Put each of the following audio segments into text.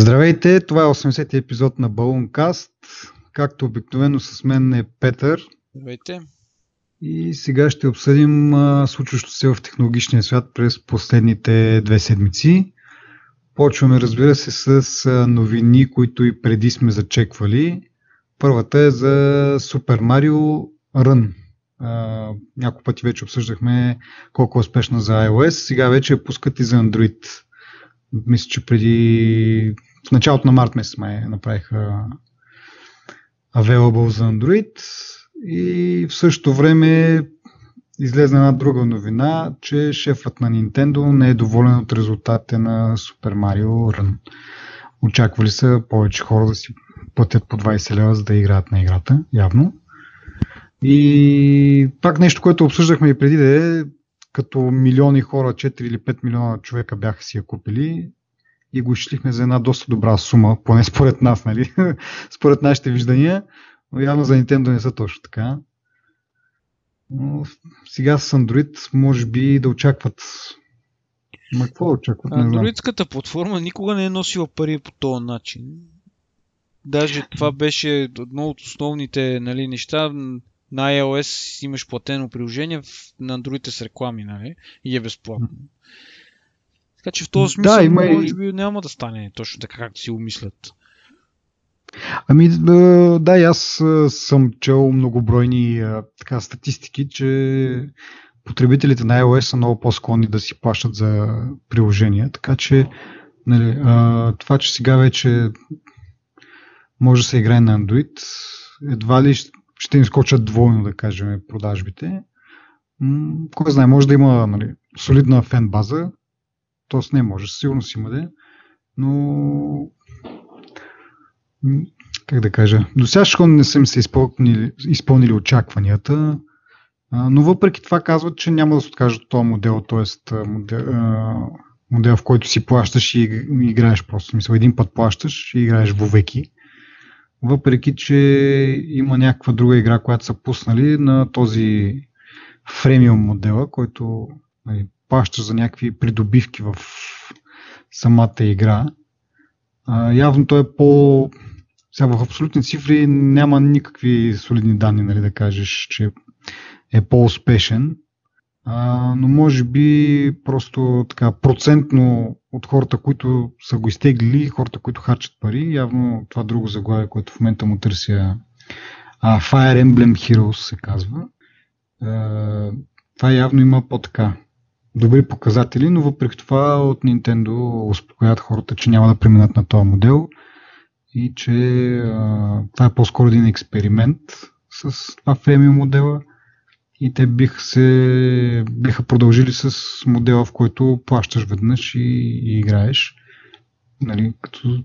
Здравейте, това е 80-ти епизод на Balloon Както обикновено с мен е Петър. Здравейте. И сега ще обсъдим случващо се в технологичния свят през последните две седмици. Почваме, разбира се, с новини, които и преди сме зачеквали. Първата е за Super Mario Run. Няколко пъти вече обсъждахме колко е успешна за iOS. Сега вече пускат и за Android мисля, че преди в началото на март месец май направиха available за Android и в същото време излезе една друга новина, че шефът на Nintendo не е доволен от резултатите на Super Mario Run. Очаквали са повече хора да си платят по 20 лева, за да играят на играта, явно. И пак нещо, което обсъждахме и преди да е, като милиони хора, 4 или 5 милиона човека бяха си я купили и го изчислихме за една доста добра сума, поне според нас, нали? според нашите виждания, но явно за Nintendo не са точно така. Но сега с Android може би да очакват Ма какво очакват? Андроидската платформа никога не е носила пари по този начин. Даже това беше едно от основните нали, неща на iOS имаш платено приложение, на Android с реклами, нали? И е безплатно. Така че в този смисъл, да, има може би няма да стане точно така, както си умислят. Ами да, и аз съм чел многобройни така, статистики, че потребителите на iOS са много по-склонни да си плащат за приложения, така че нали, това, че сега вече може да се играе на Android, едва ли ще им скочат двойно, да кажем, продажбите. Кой знае, може да има нали, солидна фен база, т.е. не може, сигурно си има да но как да кажа, до сега не съм се изпълнили, изпълнили очакванията, но въпреки това казват, че няма да се откажат от този модел, т.е. Модел, модел, в който си плащаш и играеш просто. Мисъл, един път плащаш и играеш вовеки въпреки че има някаква друга игра, която са пуснали на този фремиум модела, който нали, плаща за някакви придобивки в самата игра. А, явно той е по... Сега в абсолютни цифри няма никакви солидни данни, нали, да кажеш, че е по-успешен. А, но може би просто така процентно от хората, които са го изтеглили, хората, които харчат пари, явно това друго заглавие, което в момента му търся а, Fire Emblem Heroes се казва. А, това явно има по-така добри показатели, но въпреки това от Nintendo успокоят хората, че няма да преминат на този модел и че а, това е по-скоро един експеримент с това фремиум модела и те бих се, биха продължили с модела, в който плащаш веднъж и, и играеш. Нали, като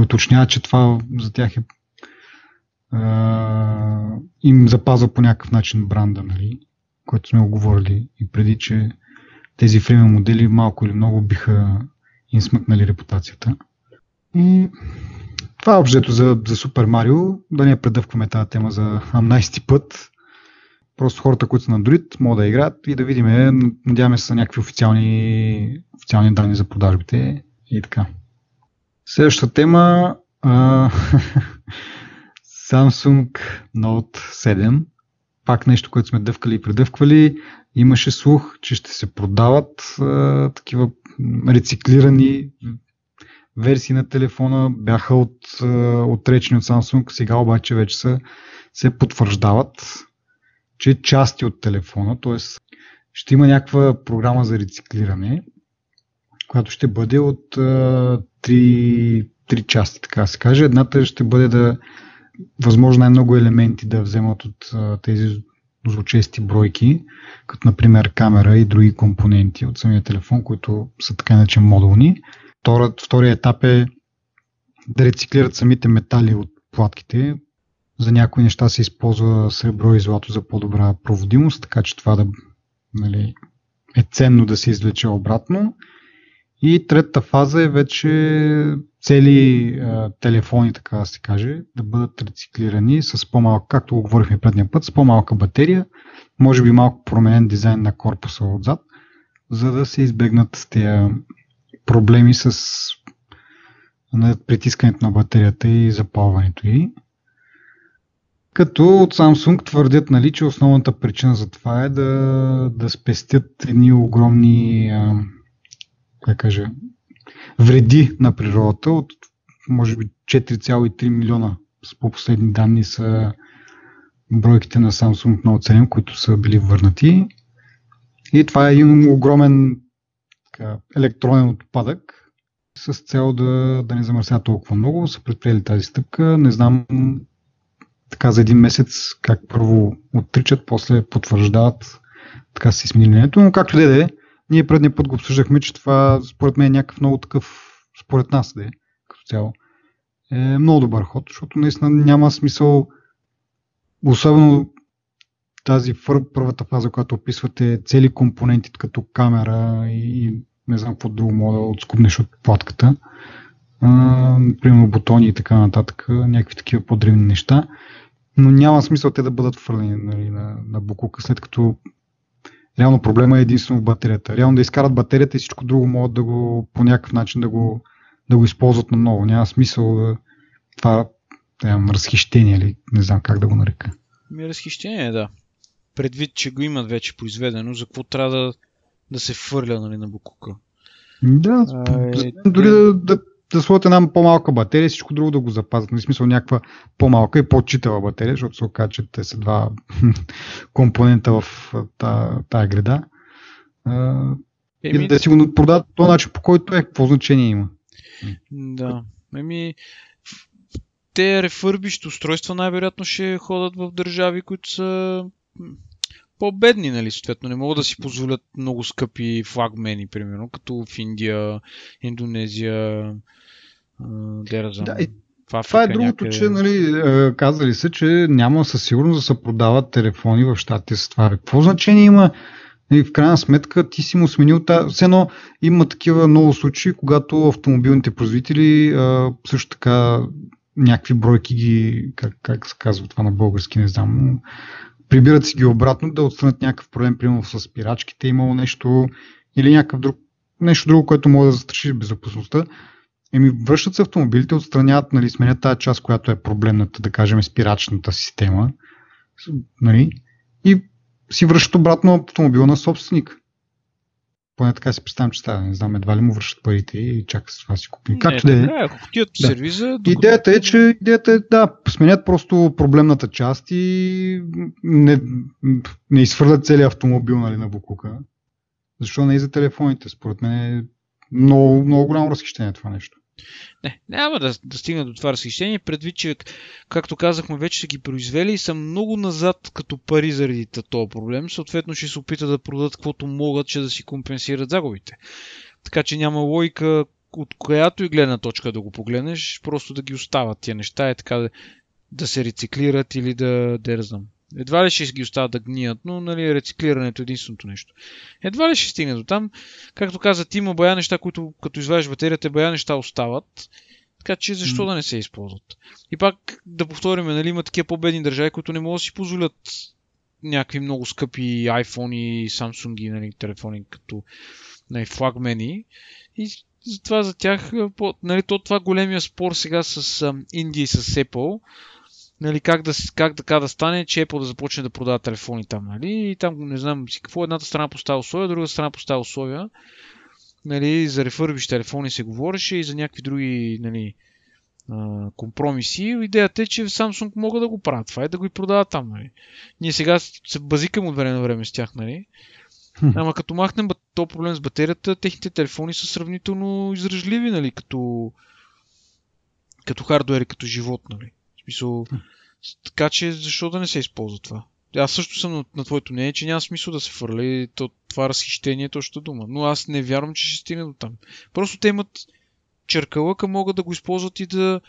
уточнява, че това за тях е а, им запазва по някакъв начин бранда, нали, който сме оговорили и преди, че тези фрейми модели малко или много биха им смъкнали репутацията. И това е обжето за, за Супер Марио. Да не предъвкваме тази тема за 18 път. Просто хората, които са на Android, могат да играят и да видим. Надяваме се са някакви официални, официални данни за продажбите и така. Следващата тема а, Samsung Note 7. Пак нещо, което сме дъвкали и предъвквали. Имаше слух, че ще се продават а, такива рециклирани версии на телефона. Бяха от, а, отречени от Samsung, сега обаче вече са, се потвърждават че части от телефона, т.е. ще има някаква програма за рециклиране, която ще бъде от а, три, три части, така се каже. Едната ще бъде да възможно най-много елементи да вземат от тези звучести бройки, като например камера и други компоненти от самия телефон, които са така иначе модулни. Вторият етап е да рециклират самите метали от платките, за някои неща се използва сребро и злато за по-добра проводимост, така че това да нали, е ценно да се извлече обратно. И третата фаза е вече цели а, телефони, така да се каже, да бъдат рециклирани с по-малка, както го говорихме предния път, с по-малка батерия, може би малко променен дизайн на корпуса отзад, за да се избегнат тези проблеми с притискането на батерията и запалването й. Като от Samsung твърдят, нали, че основната причина за това е да, да спестят едни огромни а, как кажа, вреди на природата от може би 4,3 милиона по последни данни са бройките на Samsung Note 7, които са били върнати. И това е един огромен така, електронен отпадък с цел да, да не замърсява толкова много. Са предприели тази стъпка. Не знам така за един месец как първо отричат, после потвърждават така си сменението, но както да е, ние предния път го обсъждахме, че това според мен е някакъв много такъв, според нас да е, като цяло, е много добър ход, защото наистина няма смисъл, особено тази първата фаза, която описвате, цели компоненти като камера и не знам какво друго мога да отскубнеш от платката. примерно бутони и така нататък, някакви такива по-древни неща. Но няма смисъл те да бъдат фърлени нали, на, на букука, след като реално проблема е единствено в батерията. Реално да изкарат батерията и всичко друго могат да го по някакъв начин да го, да го използват наново. Няма смисъл да това да, разхищение или не знам как да го нарека. Ми разхищение, да. Предвид, че го имат вече произведено, за какво трябва да, да се фърля нали, на букука? Да, а, е, дори да, да, да сложат една по-малка батерия, всичко друго да го запазят. Не смисъл някаква по-малка и по-читава батерия, защото се оказа, че те са два компонента в тая града. Еми... И да си го продадат по този начин, по който е, какво значение има. Да. Еми, те рефърбищ устройства най-вероятно ще ходят в държави, които са по-бедни, нали, съответно не могат да си позволят много скъпи флагмени, примерно, като в Индия, Индонезия, Деразам. Да, и това е другото, някъде... че нали, казали се, че няма със сигурност да се продават телефони в щатите с това. Какво значение има? И нали, в крайна сметка ти си му сменил та... Все едно има такива много случаи, когато автомобилните производители а, също така някакви бройки ги, как, как се казва това на български, не знам, прибират си ги обратно да отстранят някакъв проблем, примерно с спирачките, имало нещо или някакъв друг, нещо друго, което може да застраши безопасността. Еми, връщат се автомобилите, отстраняват, нали, сменят тази част, която е проблемната, да кажем, спирачната система, нали, и си връщат обратно автомобила на собственик. Поне така си представям, че става. Не знам, едва ли му връщат парите и чака с това си купи. Както да е. Ако отиват да. сервиза... Докато... Идеята е, че идеята е да, сменят просто проблемната част и не, не изхвърлят целият автомобил нали, на Букука. Защо не и за телефоните? Според мен е много, много голямо разхищение това нещо. Не, няма да, да стигна до това разхищение, предвид, че, както казахме, вече са ги произвели и са много назад като пари заради този проблем. Съответно ще се опитат да продадат каквото могат, че да си компенсират загубите. Така че няма логика от която и гледна точка да го погледнеш, просто да ги остават тия неща, е така да, да се рециклират или да, да едва ли ще ги оставят да гният, но нали, рециклирането е единственото нещо. Едва ли ще стигне до там. Както каза, има бая неща, които като извадиш батерията, бая неща остават. Така че защо mm. да не се използват? И пак да повторим, нали, има такива по-бедни държави, които не могат да си позволят някакви много скъпи iPhone и Samsung нали, телефони като нали, флагмени. И затова за тях, по, нали, то, това големия спор сега с Индия и с Apple, нали, как, да, как така да стане, че Apple да започне да продава телефони там, нали, и там не знам си какво, едната страна поставя условия, другата страна поставя условия, нали, за рефърбиш телефони се говореше и за някакви други, нали, компромиси. Идеята е, че Samsung могат да го правят това и да го и продават там, нали. Ние сега се базикаме от време на време с тях, нали. Ама като махнем то проблем с батерията, техните телефони са сравнително издръжливи, нали, като, като хардуер и като живот, нали. Смисъл, така че защо да не се използва това? Аз също съм на, на твоето мнение, че няма смисъл да се фърли то, това разхищение е точно дума. Но аз не вярвам, че ще стигне до там. Просто те имат черкалъка, могат да го използват и да,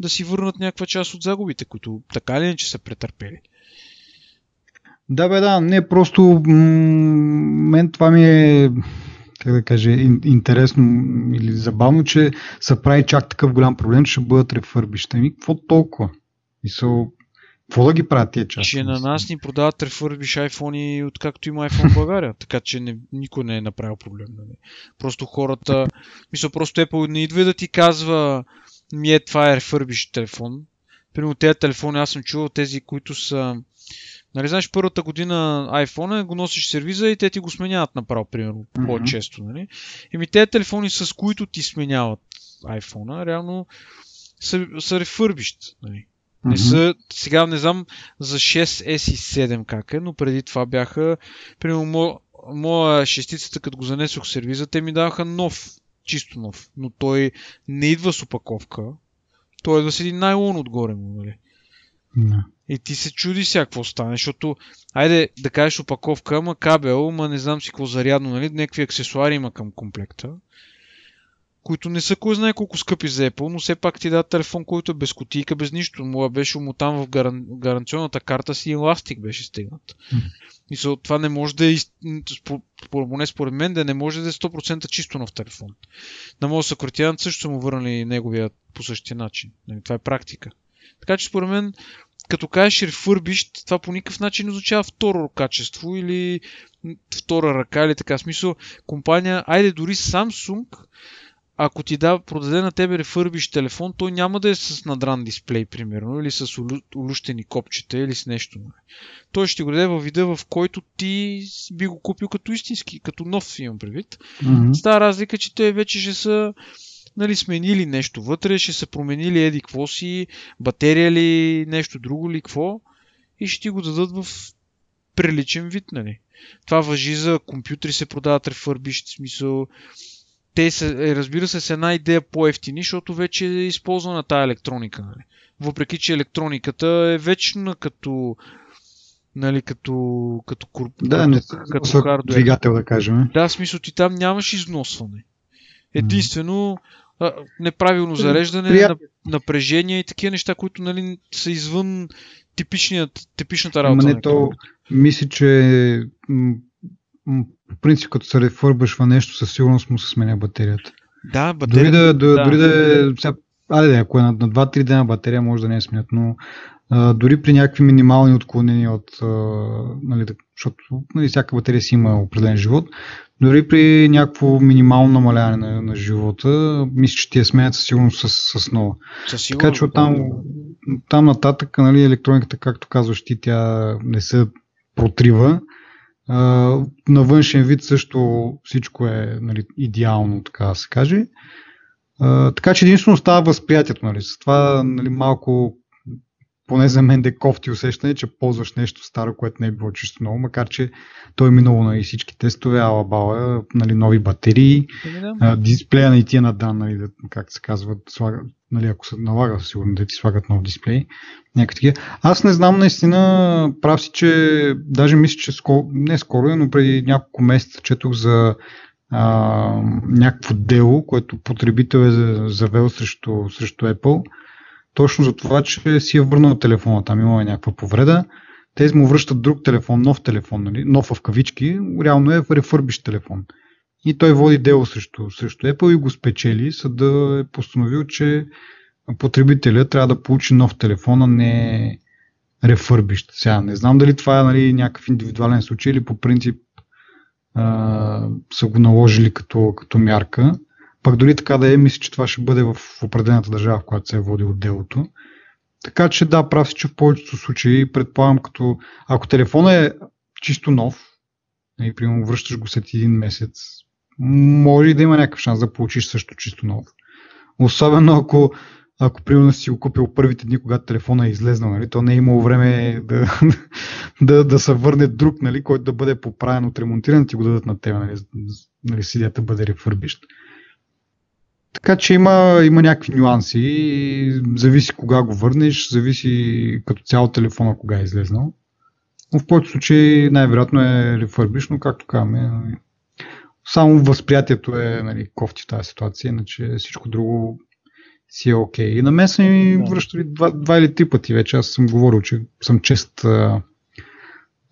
да си върнат някаква част от загубите, които така или иначе са претърпели. Да, бе, да, не просто м- мен това ми е как да кажа, интересно или забавно, че се прави чак такъв голям проблем, че ще бъдат рефърбища. Ми, какво толкова? И са, Какво да ги правят тия части? Че на нас ни продават рефърбиш iPhone откакто има iPhone в България. така че не, никой не е направил проблем. Нали. Просто хората, мисля, просто Apple не идва да ти казва ми е това е рефърбиш телефон. Примерно тези телефони аз съм чувал тези, които са Нали, знаеш, първата година iPhone го носиш сервиза и те ти го сменяват направо, примерно, mm-hmm. по-често. Нали? И ми тези телефони, с които ти сменяват iPhone, реално са, са рефърбищ. Нали? Не са, сега не знам за 6S и 7 как е, но преди това бяха, примерно, мо, моя шестицата, като го занесох в сервиза, те ми даваха нов, чисто нов, но той не идва с опаковка, той идва с един найлон отгоре му, нали? No. И ти се чуди сега какво стане, защото, айде да кажеш опаковка, ама кабел, ма не знам си какво зарядно, нали, някакви аксесуари има към комплекта които не са кой знае колко скъпи за Apple, но все пак ти дадат телефон, който е без кутийка, без нищо. Моя беше умотан в гаран... гаранционната карта си еластик беше стегнат. Mm. това не може да е, поне според мен, да не може да е 100% чисто нов телефон. На моят съкратянт също са му върнали неговия по същия начин. Нали, това е практика. Така че според мен, като кажеш рефърбищ, това по никакъв начин не означава второ качество или втора ръка или така. Смисъл, компания, айде дори Samsung ако ти да продаде на тебе рефърбиш телефон, той няма да е с надран дисплей, примерно, или с улущени копчета, или с нещо. Той ще го даде във вида, в който ти би го купил като истински, като нов имам предвид. Mm-hmm. Става разлика, че те вече ще са нали, сменили нещо вътре, ще са променили еди какво си, батерия ли, нещо друго ли, какво, и ще ти го дадат в приличен вид, нали. Това въжи за компютри се продават рефърбиш, в смисъл те са, е, разбира се, с една идея по-ефтини, защото вече е използвана тази електроника. Нали? Въпреки, че електрониката е вечна като нали, като, като, кур... да, не, като хардуер. Двигател, да кажем. Да, в смисъл ти там нямаш износване. Единствено а, неправилно зареждане, Прият... напрежение и такива неща, които нали, са извън типичната работа. Не то, мисля, че по принцип, като се рефърбъшва нещо, със сигурност му се сменя батерията. Да, батерията. Дори да, да, да. Дори да е, сега, да, ако е на, на 2-3 дена батерия, може да не е сменят, но а, дори при някакви минимални отклонения от, а, нали, защото нали, всяка батерия си има определен живот, дори при някакво минимално намаляване на, на живота, мисля, че ти я сменят със сигурност с, с нова. Със така че оттам, там нататък нали, електрониката, както казваш ти, тя не се протрива на външен вид също всичко е нали, идеално, така да се каже. А, така че единствено става възприятието. Нали. С това нали, малко поне за мен де кофти усещане, че ползваш нещо старо, което не е било чисто ново, макар че той е минало на всички тестове, ала бала, нали, нови батерии, да. дисплея на тия на дан, нали, как се казва, слага, нали, ако се налага, сигурно да ти слагат нов дисплей. Някакви Аз не знам наистина, прав си, че даже мисля, че скоро, не скоро, но преди няколко месеца четох за а, някакво дело, което потребител е завел срещу, срещу Apple точно за това, че си е върнал телефона, там има някаква повреда. Те му връщат друг телефон, нов телефон, нали? нов в кавички, реално е рефърбиш телефон. И той води дело срещу, срещу Apple и го спечели, за да е постановил, че потребителя трябва да получи нов телефон, а не рефърбищ. Сега не знам дали това е нали, някакъв индивидуален случай или по принцип а, са го наложили като, като мярка. Пак дори така да е, мисля, че това ще бъде в определената държава, в която се е водило делото. Така че да, прав си, че в повечето случаи, предполагам, като ако телефонът е чисто нов, и нали, примерно връщаш го след един месец, може да има някакъв шанс да получиш също чисто нов. Особено ако, ако примерно си го купил първите дни, когато телефона е излезнал, нали, то не е имало време да, да, да се върне друг, нали, който да бъде поправен, отремонтиран ти го дадат на теб, нали, нали, бъде рефърбищ. Така че има, има някакви нюанси. Зависи кога го върнеш, зависи като цяло телефона кога е излезнал. Но в повечето случаи най-вероятно е рефърбиш, но както казваме, само възприятието е нали, кофти в тази ситуация, иначе всичко друго си е окей. Okay. И на мен са ми да. връщали два, два или три пъти вече. Аз съм говорил, че съм чест а,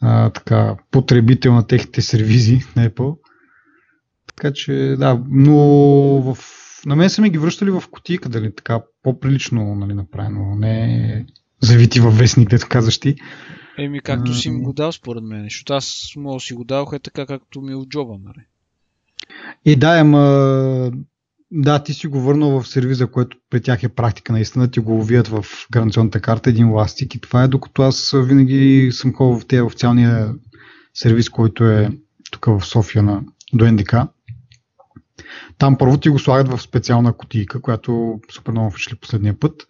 а, така, потребител на техните сервизи на Apple. Така че да, но в на мен са ми ги връщали в кутийка, дали така по-прилично нали, направено, не завити във вестник, дето казваш ти. Еми, както си ми го дал, според мен. Защото аз мога си го дал, е така, както ми е от джоба, нали? И да, ама да, ти си го върнал в сервиза, което при тях е практика наистина, ти го ловият в гаранционната карта един ластик и това е докато аз винаги съм ходил в тези официалния сервис, който е тук в София на, до НДК. Там първо ти го слагат в специална кутийка, която супер много впечатли последния път.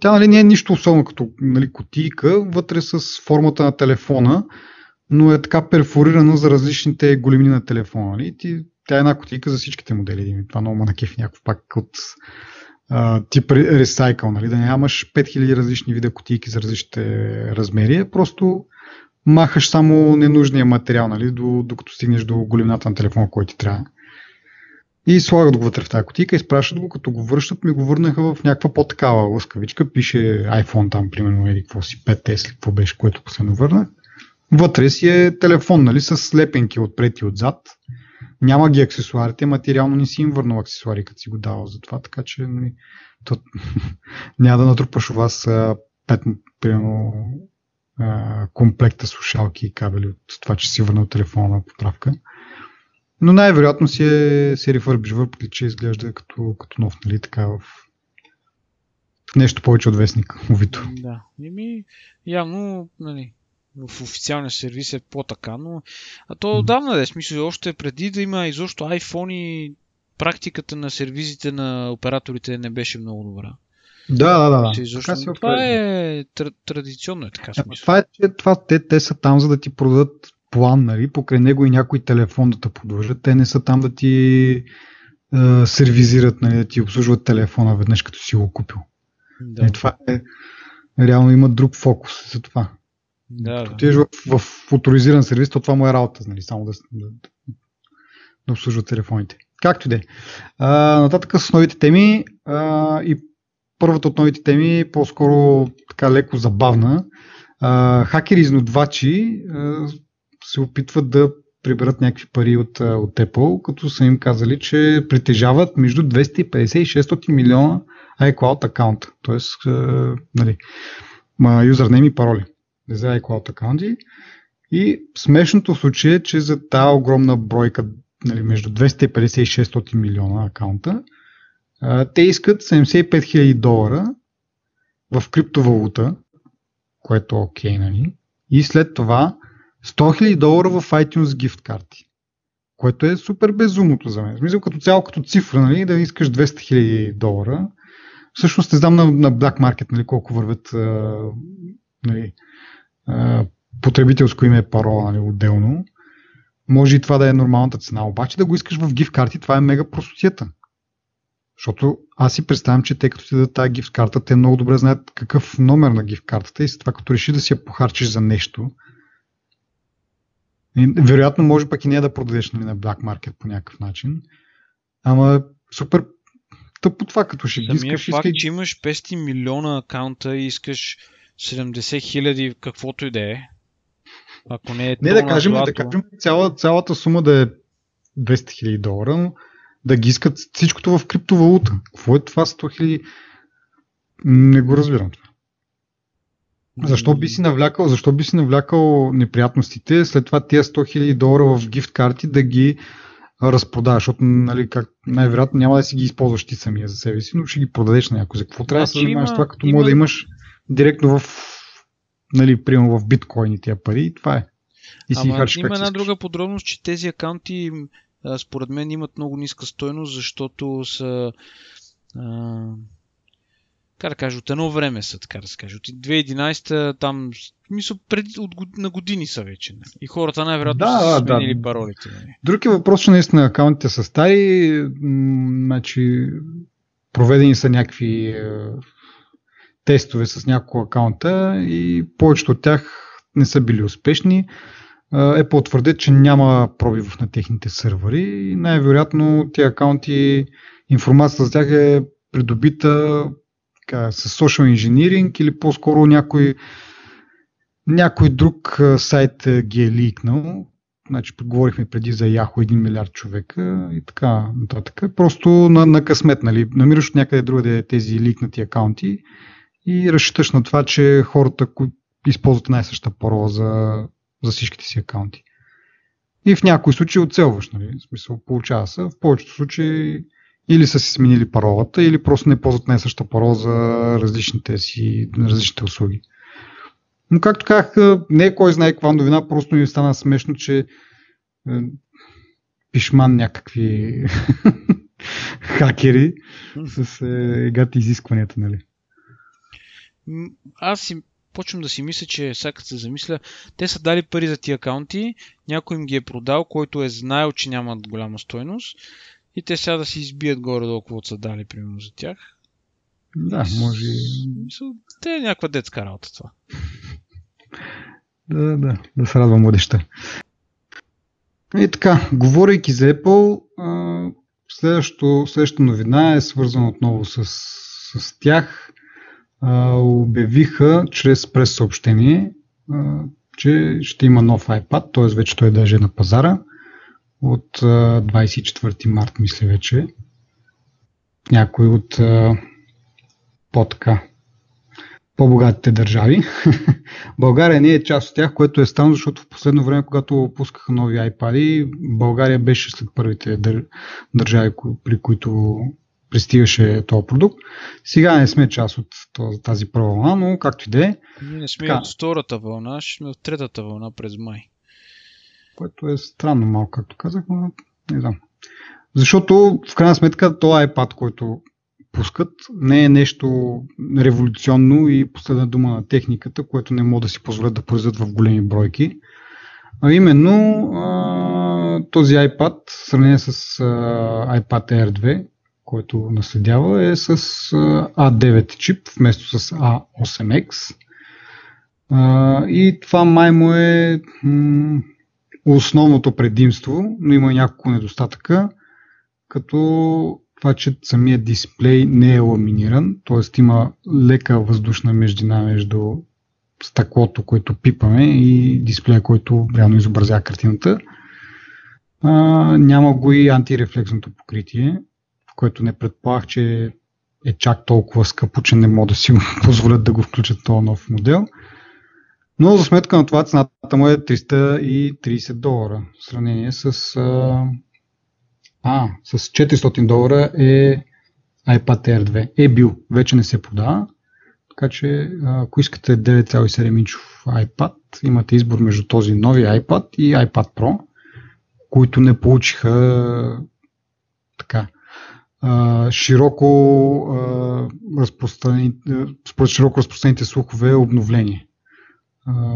Тя нали, не е нищо особено като нали, кутийка, вътре с формата на телефона, но е така перфорирана за различните големини на телефона. Нали? Ти тя е една котийка за всичките модели. Това много на кеф някакъв пак от а, тип ресайкъл, нали? да нямаш 5000 различни вида котийки за различните размери, просто махаш само ненужния материал, нали? докато стигнеш до големината на телефона, който ти трябва. И слагат го вътре в тази котика, изпращат го, като го връщат, ми го върнаха в някаква по-такава лъскавичка. Пише iPhone там, примерно, или какво си, 5S, какво беше, което последно върнах. Вътре си е телефон, нали, с лепенки отпред и отзад. Няма ги аксесуарите, материално не си им върнал аксесуари, като си го давал за това, така че нали, то, няма да натрупаш у вас пет, примерно, комплекта слушалки и кабели от това, че си върнал телефона на поправка. Но най-вероятно си е, си рефърбиш, въпреки че изглежда като, като нов, нали, така в, нещо повече от вестник, увито. Да, ми, явно, нали, в официалния сервис е по-така, но а то отдавна да е смисъл, още преди да има изобщо iPhone и практиката на сервизите на операторите не беше много добра. Да, да, да. Че, изобщо, това е тр- традиционно е така смисъл. Това е, че това, те, те са там, за да ти продадат план, нали, покрай него и някой телефон да те подложат. Те не са там да ти е, сервизират, нали, да ти обслужват телефона веднъж като си го купил. Да. И това е, реално има друг фокус за това. Да, Като отидеш в, в авторизиран сервис, то това му е работа, нали, само да, да, да обслужва телефоните. Както и да е. Нататък с новите теми а, и първата от новите теми е по-скоро така леко забавна. А, хакери изнудвачи а, се опитват да приберат някакви пари от, от Apple, като са им казали, че притежават между 250 и 600 милиона iCloud аккаунта, т.е. нали, юзернейм и пароли за iCloud акаунти. И смешното в случая е, че за тази огромна бройка, нали, между 250 и 600 милиона акаунта, те искат 75 000 долара в криптовалута, което е окей, okay, нали? И след това 100 000 долара в iTunes гифт карти. Което е супер безумното за мен. Смисъл като цяло, като цифра, нали, да искаш 200 000 долара. Всъщност не знам на, на Black Market нали, колко вървят нали, потребителско име е парола нали, отделно. Може и това да е нормалната цена, обаче да го искаш в гифт карти, това е мега простотията. Защото аз си представям, че те като ти дадат тази гифт карта, те много добре знаят какъв номер на гифт картата и след това като реши да си я похарчиш за нещо, и, вероятно може пък и не да продадеш нали, на Black Market по някакъв начин. Ама супер тъпо това, като ще ги искаш. факт, искай... че имаш 500 милиона акаунта и искаш 70 хиляди, каквото и да е. Ако не е Не да кажем, злато... да кажем цяла, цялата сума да е 200 хиляди долара, но да ги искат всичкото в криптовалута. Какво е това 100 хиляди? Не го разбирам това. Защо би си навлякал, защо би си навлякал неприятностите, след това тия 100 хиляди долара в гифт карти да ги разпродаваш, защото нали, как, най-вероятно няма да си ги използваш ти самия за себе си, но ще ги продадеш на някой. За какво трябва да се значи занимаваш това, като има... може да имаш директно в, нали, примерно в биткоини тия пари и това е. И си Ама има една друга подробност, че тези акаунти според мен имат много ниска стойност, защото са а, как да кажа, от едно време са, така да се каже. От 2011 там, мисля, преди, от, на години са вече. Не? Нали? И хората най-вероятно да, са сменили да. паролите. Не? Нали? Друг е въпрос, че наистина акаунтите са стари, значи проведени са някакви е, тестове с няколко акаунта и повечето от тях не са били успешни. Apple твърдят, че няма пробив на техните сървъри и най-вероятно тези акаунти, информацията за тях е придобита така, с social engineering или по-скоро някой, някой друг сайт ги е ликнал. Значи, говорихме преди за Yahoo 1 милиард човека и така нататък. Просто на, на късмет, нали? Намираш някъде другаде тези ликнати акаунти и разчиташ на това, че хората, които използват най-съща парола за, за всичките си акаунти. И в някои случаи оцелваш, нали? В смисъл, получава се. В повечето случаи или са си сменили паролата, или просто не ползват най-съща парола за различните си различните услуги. Но както казах, не е кой знае каква новина, просто ми стана смешно, че е, пишман някакви хакери с е, гати изискванията, нали? Аз си почвам да си мисля, че сега се замисля, те са дали пари за тия акаунти, някой им ги е продал, който е знаел, че нямат голяма стойност и те сега да си избият горе-долу какво са дали, примерно, за тях. Да, може. Те е някаква детска работа това. да, да, да се радва младеща. И така, говорейки за Apple, следващата новина е свързана отново с, с тях обявиха чрез прес съобщение, че ще има нов iPad, т.е. вече той даже е на пазара от 24 март, мисля вече. Някой от по-така по-богатите държави. България не е част от тях, което е странно, защото в последно време, когато пускаха нови iPad, България беше след първите държави, при които пристигаше този продукт. Сега не сме част от тази първа вълна, но както и да е. Ние не сме така. от втората вълна, ще сме от третата вълна през май. Което е странно малко, както казах, но не знам. Защото в крайна сметка този iPad, който пускат, не е нещо революционно и последна дума на техниката, което не могат да си позволят да произведат в големи бройки. А именно а, този iPad, в сравнение с а, iPad Air 2, който наследява, е с A9 чип вместо с A8X. И това май му е основното предимство, но има няколко недостатъка, като това, че самият дисплей не е ламиниран, т.е. има лека въздушна междина между стъклото, което пипаме и дисплея, който реално изобразява картината. А, няма го и антирефлексното покритие, което не предполагах, че е чак толкова скъпо, че не могат да си позволят да го включат този нов модел. Но за сметка на това цената му е 330 долара. В сравнение с, а, а, с 400 долара е iPad Air 2. Е бил, вече не се продава. Така че ако искате 9,7 инчов iPad, имате избор между този нови iPad и iPad Pro, които не получиха така широко разпространени, според широко разпространените слухове обновление.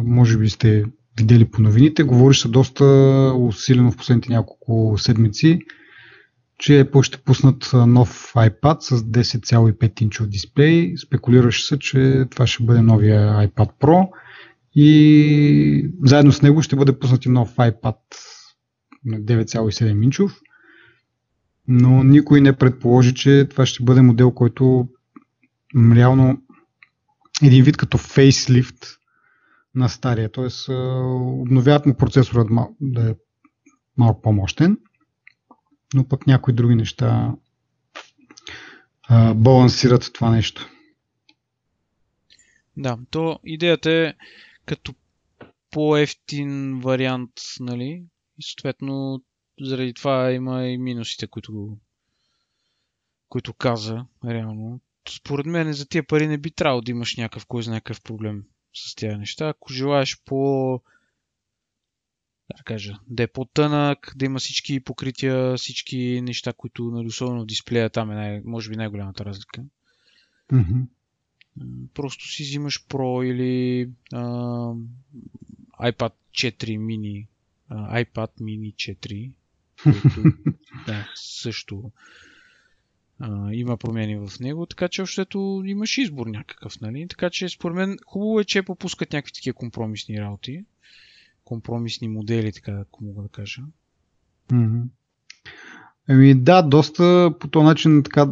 Може би сте видели по новините, говори се доста усилено в последните няколко седмици, че Apple ще пуснат нов iPad с 10,5 инчов дисплей. Спекулираше се, че това ще бъде новия iPad Pro и заедно с него ще бъде пуснат и нов iPad на 9,7 инчов но никой не предположи, че това ще бъде модел, който реално един вид като фейслифт на стария. Т.е. обновяват му процесора да е малко по-мощен, но пък някои други неща балансират това нещо. Да, то идеята е като по-ефтин вариант, нали? И съответно заради това има и минусите, които, които каза, реално. Според мен за тия пари не би трябвало да имаш някакъв, кой знае какъв проблем с тези неща. Ако желаеш по да кажа, да е по-тънък, да има всички покрития, всички неща, които, нали, особено в дисплея, там е най- може би най-голямата разлика. Mm-hmm. Просто си взимаш Pro или а, iPad 4 mini, а, iPad mini 4 който да, също а, има промени в него, така че общото имаш избор някакъв, нали? Така че според мен хубаво е, че попускат някакви такива компромисни работи, компромисни модели, така ако мога да кажа. Mm-hmm. Еми да, доста по този начин така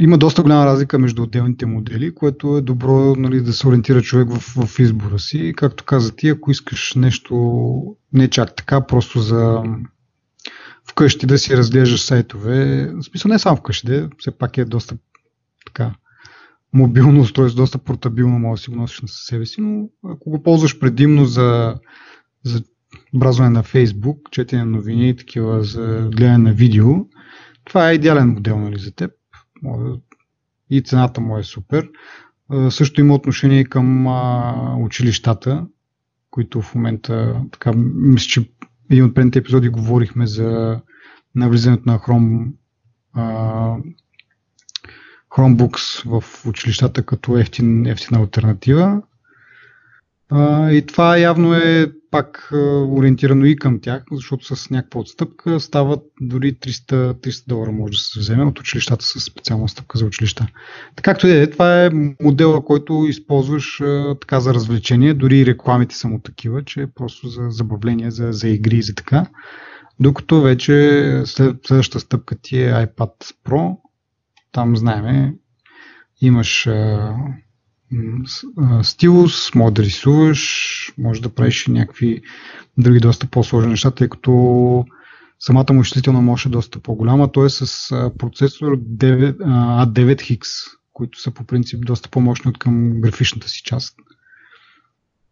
има доста голяма разлика между отделните модели, което е добро нали, да се ориентира човек в, в избора си. Както каза ти, ако искаш нещо не чак така, просто за вкъщи да си разглеждаш сайтове, в смисъл не само вкъщи, де, все пак е доста така мобилно устройство, доста портабилно, може да си го носиш на себе си, но ако го ползваш предимно за, за бразване на Facebook, четене на новини и такива за гледане на видео, това е идеален модел нали, за теб. И цената му е супер. Също има отношение към училищата, които в момента, така, мисля, че един от предните епизоди говорихме за навлизането на Chrome, а, Chromebooks в училищата като ефтин, ефтина альтернатива. А, и това явно е пак а, ориентирано и към тях, защото с някаква отстъпка стават дори 300, 300 долара може да се вземе от училищата с специална стъпка за училища. Така както е, това е модела, който използваш а, така за развлечение, дори и рекламите са му такива, че е просто за забавление, за, за игри и за така. Докато вече след, следващата стъпка ти е iPad Pro, там знаеме, имаш а, стилус, може да рисуваш, може да правиш някакви други доста по-сложни неща, тъй като самата му изчислителна мощ е доста по-голяма. Той е с процесор 9, A9X, които са по принцип доста по-мощни от към графичната си част.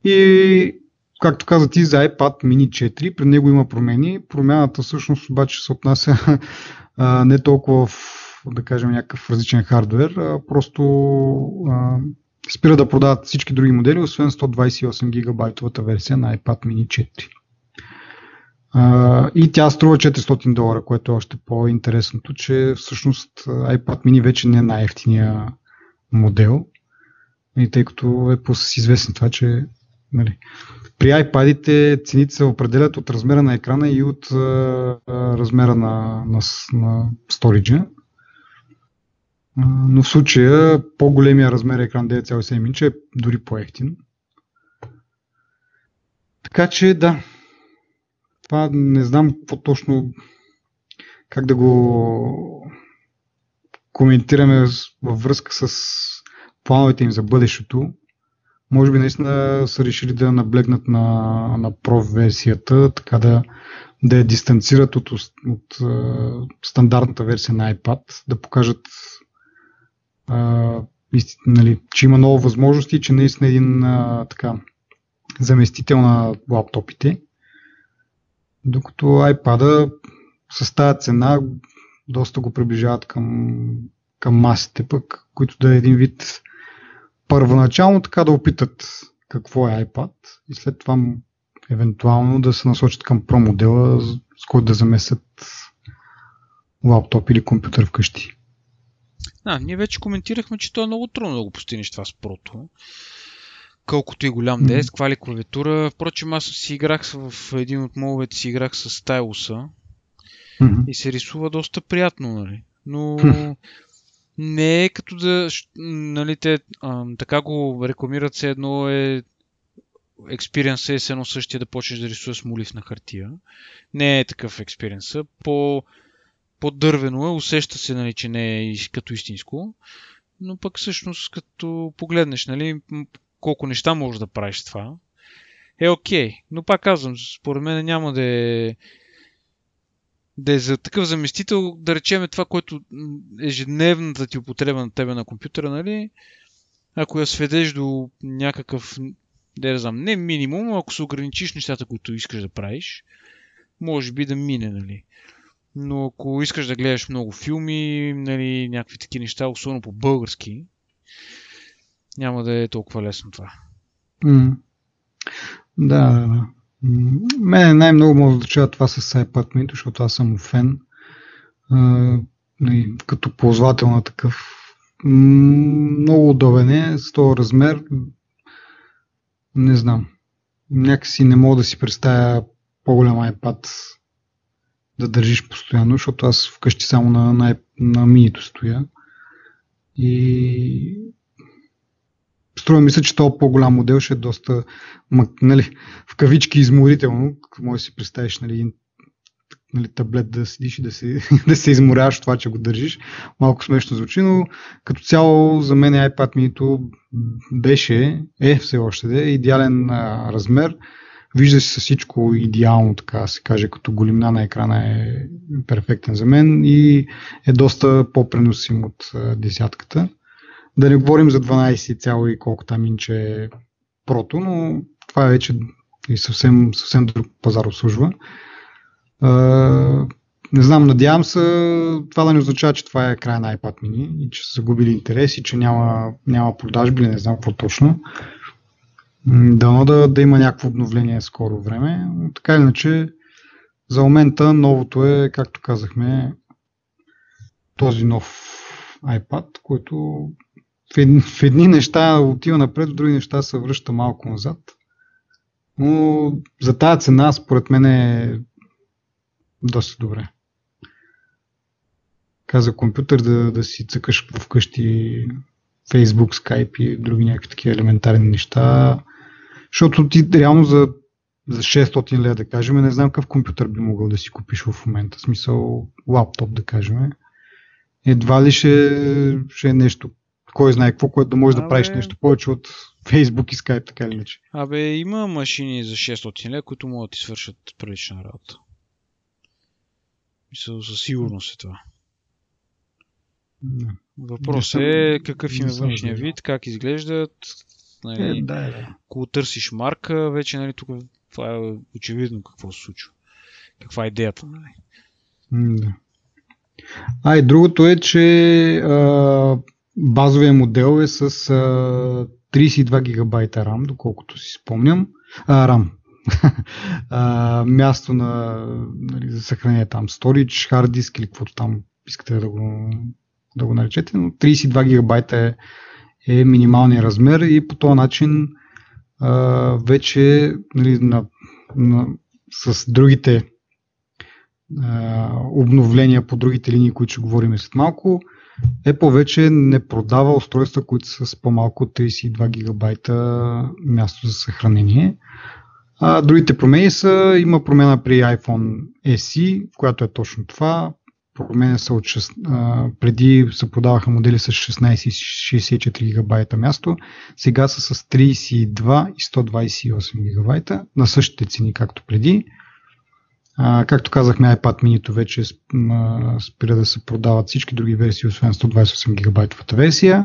И както каза ти за iPad mini 4, при него има промени. Промяната всъщност обаче се отнася не толкова в да кажем някакъв различен хардвер, а просто а, спира да продават всички други модели, освен 128 гигабайтовата версия на iPad mini 4. Uh, и тя струва 400 долара, което е още по-интересното, че всъщност iPad mini вече не е най-ефтиния модел. И тъй като е по-известен това, че нали, при iPad-ите цените се определят от размера на екрана и от uh, размера на, на, на сториджа. Но в случая по-големия размер екран 9,7 инча е дори по-ефтин. Така че да, това не знам по-точно как да го коментираме във връзка с плановете им за бъдещето. Може би наистина са решили да наблегнат на, на Pro версията, така да, да я дистанцират от, от, от стандартната версия на iPad, да покажат а, нали, че има много възможности, че наистина един а, така, заместител на лаптопите. Докато iPad с тази цена доста го приближават към, към масите пък, които да е един вид първоначално така да опитат какво е iPad и след това евентуално да се насочат към Pro модела, с който да замесят лаптоп или компютър вкъщи. А, ние вече коментирахме, че то е много трудно да го постигнеш това с прото. Колкото и голям да е, с квали клавиатура. Впрочем, аз си играх в един от моловете си играх с стайлуса mm-hmm. и се рисува доста приятно, нали? Но не е като да, нали, те а, така го рекламират се едно е експириенс е едно същия да почнеш да рисуваш молив на хартия. Не е такъв експириенс. По по-дървено е, усеща се, нали, че не е като истинско, но пък всъщност като погледнеш, нали, колко неща можеш да правиш това, е окей. Okay. Но пак казвам, според мен няма да е да е за такъв заместител, да речеме това, което ежедневната ти употреба на тебе на компютъра, нали, ако я сведеш до някакъв, да не знам, не минимум, ако се ограничиш нещата, които искаш да правиш, може би да мине, нали но ако искаш да гледаш много филми, нали, някакви такива неща, особено по български, няма да е толкова лесно това. Mm. Да, да. Мене най-много може да отличава това с iPad mini, защото аз съм фен. А, нали, като ползвател на такъв много удобен е, с този размер. Не знам. Някакси не мога да си представя по-голям iPad да държиш постоянно, защото аз вкъщи само на, на, на минито стоя. И струва мисля, че този по-голям модел ще е доста, нали, в кавички изморително, може да си представиш нали, нали, таблет да седиш и да се, да се изморяваш това, че го държиш. Малко смешно звучи, но като цяло за мен iPad mini беше, е все още да е идеален а, размер Вижда се всичко идеално, така се каже, като големина на екрана е перфектен за мен и е доста по-преносим от десятката. Да не говорим за 12 цяло и колко там инче е прото, но това е вече и съвсем, съвсем друг пазар обслужва. Не знам, надявам се това да не означава, че това е край на iPad mini и че са загубили интерес и че няма, няма продажби не знам какво точно. Дано да, да има някакво обновление скоро време. Но така иначе, за момента новото е, както казахме, този нов iPad, който в едни, в едни неща отива напред, в други неща се връща малко назад. Но за тази цена, според мен е доста добре. Каза компютър да, да си цъкаш вкъщи Facebook, Skype и други някакви такива елементарни неща. Защото ти реално за, за 600 лева, да кажем, не знам какъв компютър би могъл да си купиш в момента. В смисъл лаптоп, да кажем. Едва ли ще, ще е нещо, кой знае какво, което да можеш да правиш нещо повече от Facebook и Skype, така или иначе. Абе, има машини за 600 лева, които могат да ти свършат прилична работа. Мисля, със сигурност е това. Въпросът е какъв им е външния вид, как изглеждат. Нали, Е, да, е, да. Ако търсиш марка, вече нали, тук това е очевидно какво се случва. Каква е идеята. Нали? Да. А и другото е, че а, базовия модел е с а, 32 гигабайта RAM, доколкото си спомням. А, RAM. а, място на, нали, за съхранение там, storage, hard disk или каквото там искате да го, да го наречете, но 32 гигабайта е, е минималният размер и по този начин а, вече нали, на, на, с другите а, обновления по другите линии, които ще говорим след малко, Apple вече не продава устройства, които са с по-малко от 32 гигабайта място за съхранение. А другите промени са, има промена при iPhone SE, в която е точно това. Променя се от 6, а, преди се продаваха модели с 16 и 64 гигабайта място, сега са с 32 и 128 гигабайта на същите цени както преди. А, както казахме, iPad mini вече спира да се продават всички други версии, освен 128 гигабайтовата версия.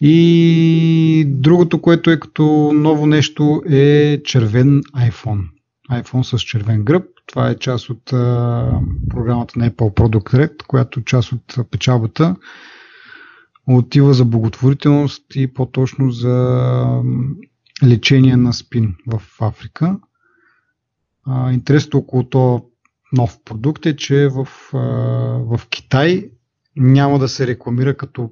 И другото, което е като ново нещо е червен iPhone. iPhone с червен гръб. Това е част от а, програмата на Apple Product Red, която част от печалбата отива за благотворителност и по-точно за лечение на спин в Африка. Интересното около то нов продукт е, че в, а, в Китай няма да се рекламира като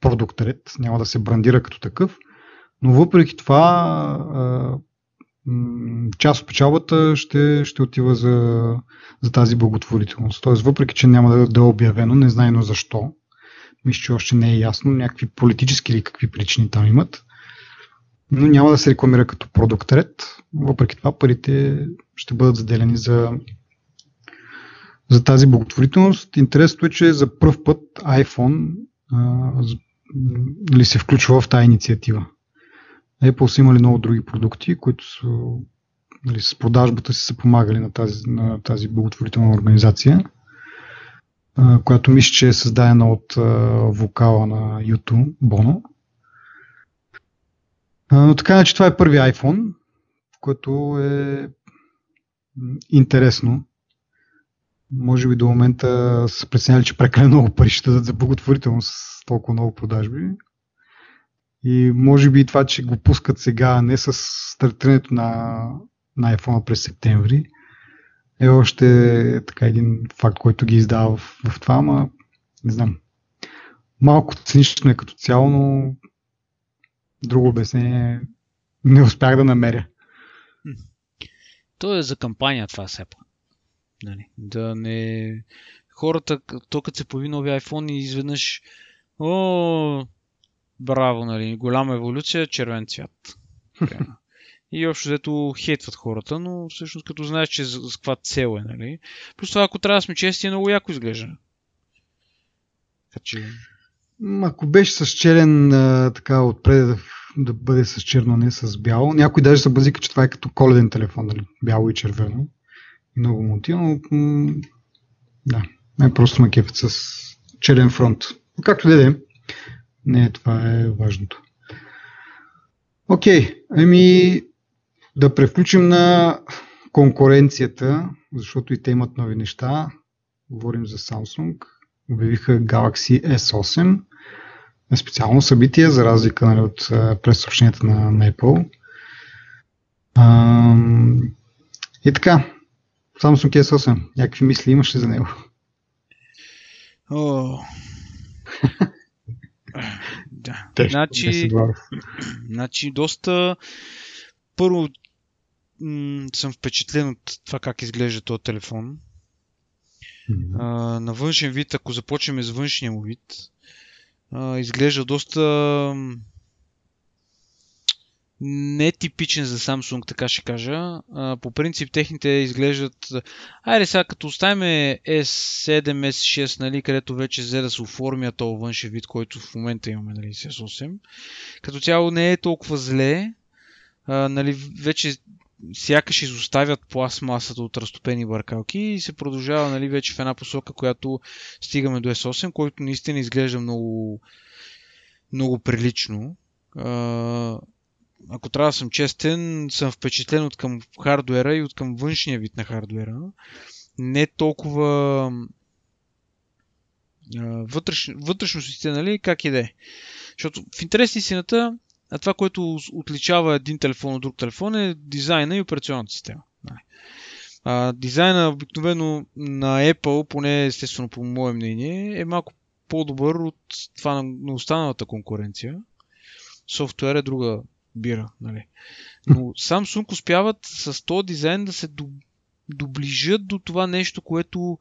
продукт ред, няма да се брандира като такъв, но въпреки това а, част от печалбата ще, ще отива за, за тази благотворителност. Тоест, въпреки, че няма да, да е обявено, не знайно защо, мисля, че още не е ясно, някакви политически или какви причини там имат, но няма да се рекламира като продукт ред. Въпреки това, парите ще бъдат заделени за, за тази благотворителност. Интересното е, че за първ път iPhone а, ли се включва в тази инициатива. Apple са имали много други продукти, които са, нали, с продажбата си са помагали на тази, на тази благотворителна организация, а, която мисля, че е създадена от а, вокала на YouTube. А, но така че това е първи iPhone, което е интересно. Може би до момента са преценяли, че прекалено много пари ще дадат за благотворителност с толкова много продажби. И може би това, че го пускат сега, не с стартирането на, на iPhone през септември, е още така един факт, който ги издава в, в това, ама не знам. Малко цинично е като цяло, но друго обяснение не успях да намеря. То е за кампания това все пак. Нали, да не... Хората, то като се появи нови iPhone и изведнъж о, браво, нали, голяма еволюция, червен цвят. И общо взето хейтват хората, но всъщност като знаеш, че за, за каква цел е, нали. Плюс това, ако трябва да сме чести, е много яко изглежда. Че... Ако беше с черен, така отпред да, да бъде с черно, не с бяло. Някой даже се базика, че това е като коледен телефон, нали? бяло и червено. Много му отива, но да, не просто ме кефят с черен фронт. Както да е, Не, това е важното. Окей, ами да превключим на конкуренцията, защото и те имат нови неща. Говорим за Samsung. Обявиха Galaxy S8. Специално събитие, за разлика нали, от пресъобщенията на, на Apple. А, и така, Samsung S8, някакви мисли имаш ли за него? О, да. Тежко, значи, значи, доста първо м- съм впечатлен от това как изглежда този телефон. Mm-hmm. А, на външен вид, ако започнем с външния му вид, а, изглежда доста нетипичен за Samsung, така ще кажа. По принцип техните изглеждат... Айде сега, като оставим S7, S6, нали, където вече взе да се оформя този външен вид, който в момента имаме, нали, S8. Като цяло не е толкова зле. А, нали, вече сякаш изоставят пластмасата от разтопени бъркалки и се продължава нали, вече в една посока, която стигаме до S8, който наистина изглежда много, много прилично. Ако трябва да съм честен, съм впечатлен от към хардуера и от към външния вид на хардуера. Не толкова вътреш, вътрешностите, нали, как иде. Защото в интерес истината, а това, което отличава един телефон от друг телефон е дизайна и операционната система. Нали. А, дизайна обикновено на Apple, поне естествено по мое мнение, е малко по-добър от това на останалата конкуренция. Софтуер е друга бира. Нали. Но Samsung успяват с този дизайн да се доближат до това нещо, което,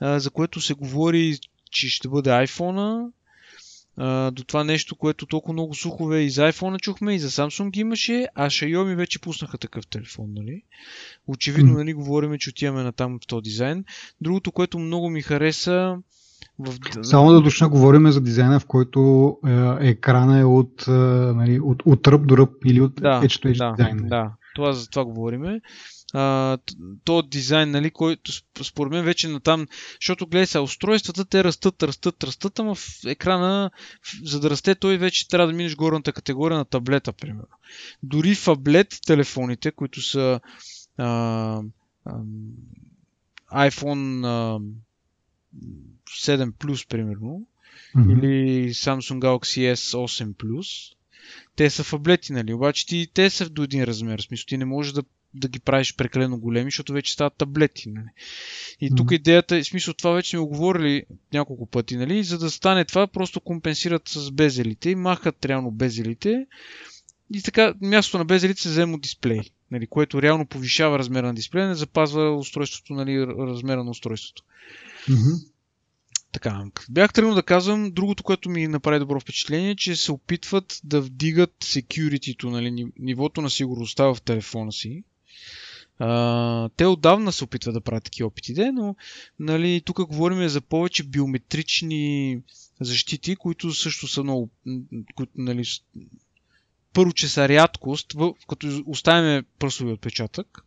а, за което се говори, че ще бъде iPhone, а, до това нещо, което толкова много слухове и за iPhone чухме, и за Samsung имаше, а Xiaomi вече пуснаха такъв телефон, нали? Очевидно, нали, говорим, че отиваме на там в този дизайн. Другото, което много ми хареса, в... Само да точно говорим за дизайна, в който е, екрана е от, е, нали, от, от ръб до ръб или от да, edge to edge да, дизайн. Да, това, за това говорим. А, то дизайн, нали, който според мен вече на там, защото гледай са, устройствата те растат, растат, растат, ама в екрана, за да расте той вече трябва да минеш горната категория на таблета, примерно. Дори фаблет телефоните, които са а, а, iPhone а, 7 Plus, примерно, mm-hmm. или Samsung Galaxy S8 Plus, те са фаблети, нали? Обаче ти, те са до един размер. В смисъл, ти не можеш да, да ги правиш прекалено големи, защото вече стават таблети. Нали? И mm-hmm. тук идеята, в смисъл, това вече сме оговорили няколко пъти, нали? За да стане това, просто компенсират с безелите и махат реално безелите. И така, мястото на безелите се взема от дисплей, нали? което реално повишава размера на дисплея, не запазва устройството, нали, размера на устройството. Mm-hmm. Така, бях тръгнал да казвам, другото, което ми направи добро впечатление, е, че се опитват да вдигат security нали, нивото на сигурността в телефона си. А, те отдавна се опитват да правят такива опити, но нали, тук говорим за повече биометрични защити, които също са много, които, нали, първо, че са рядкост, като оставяме пръстови отпечатък.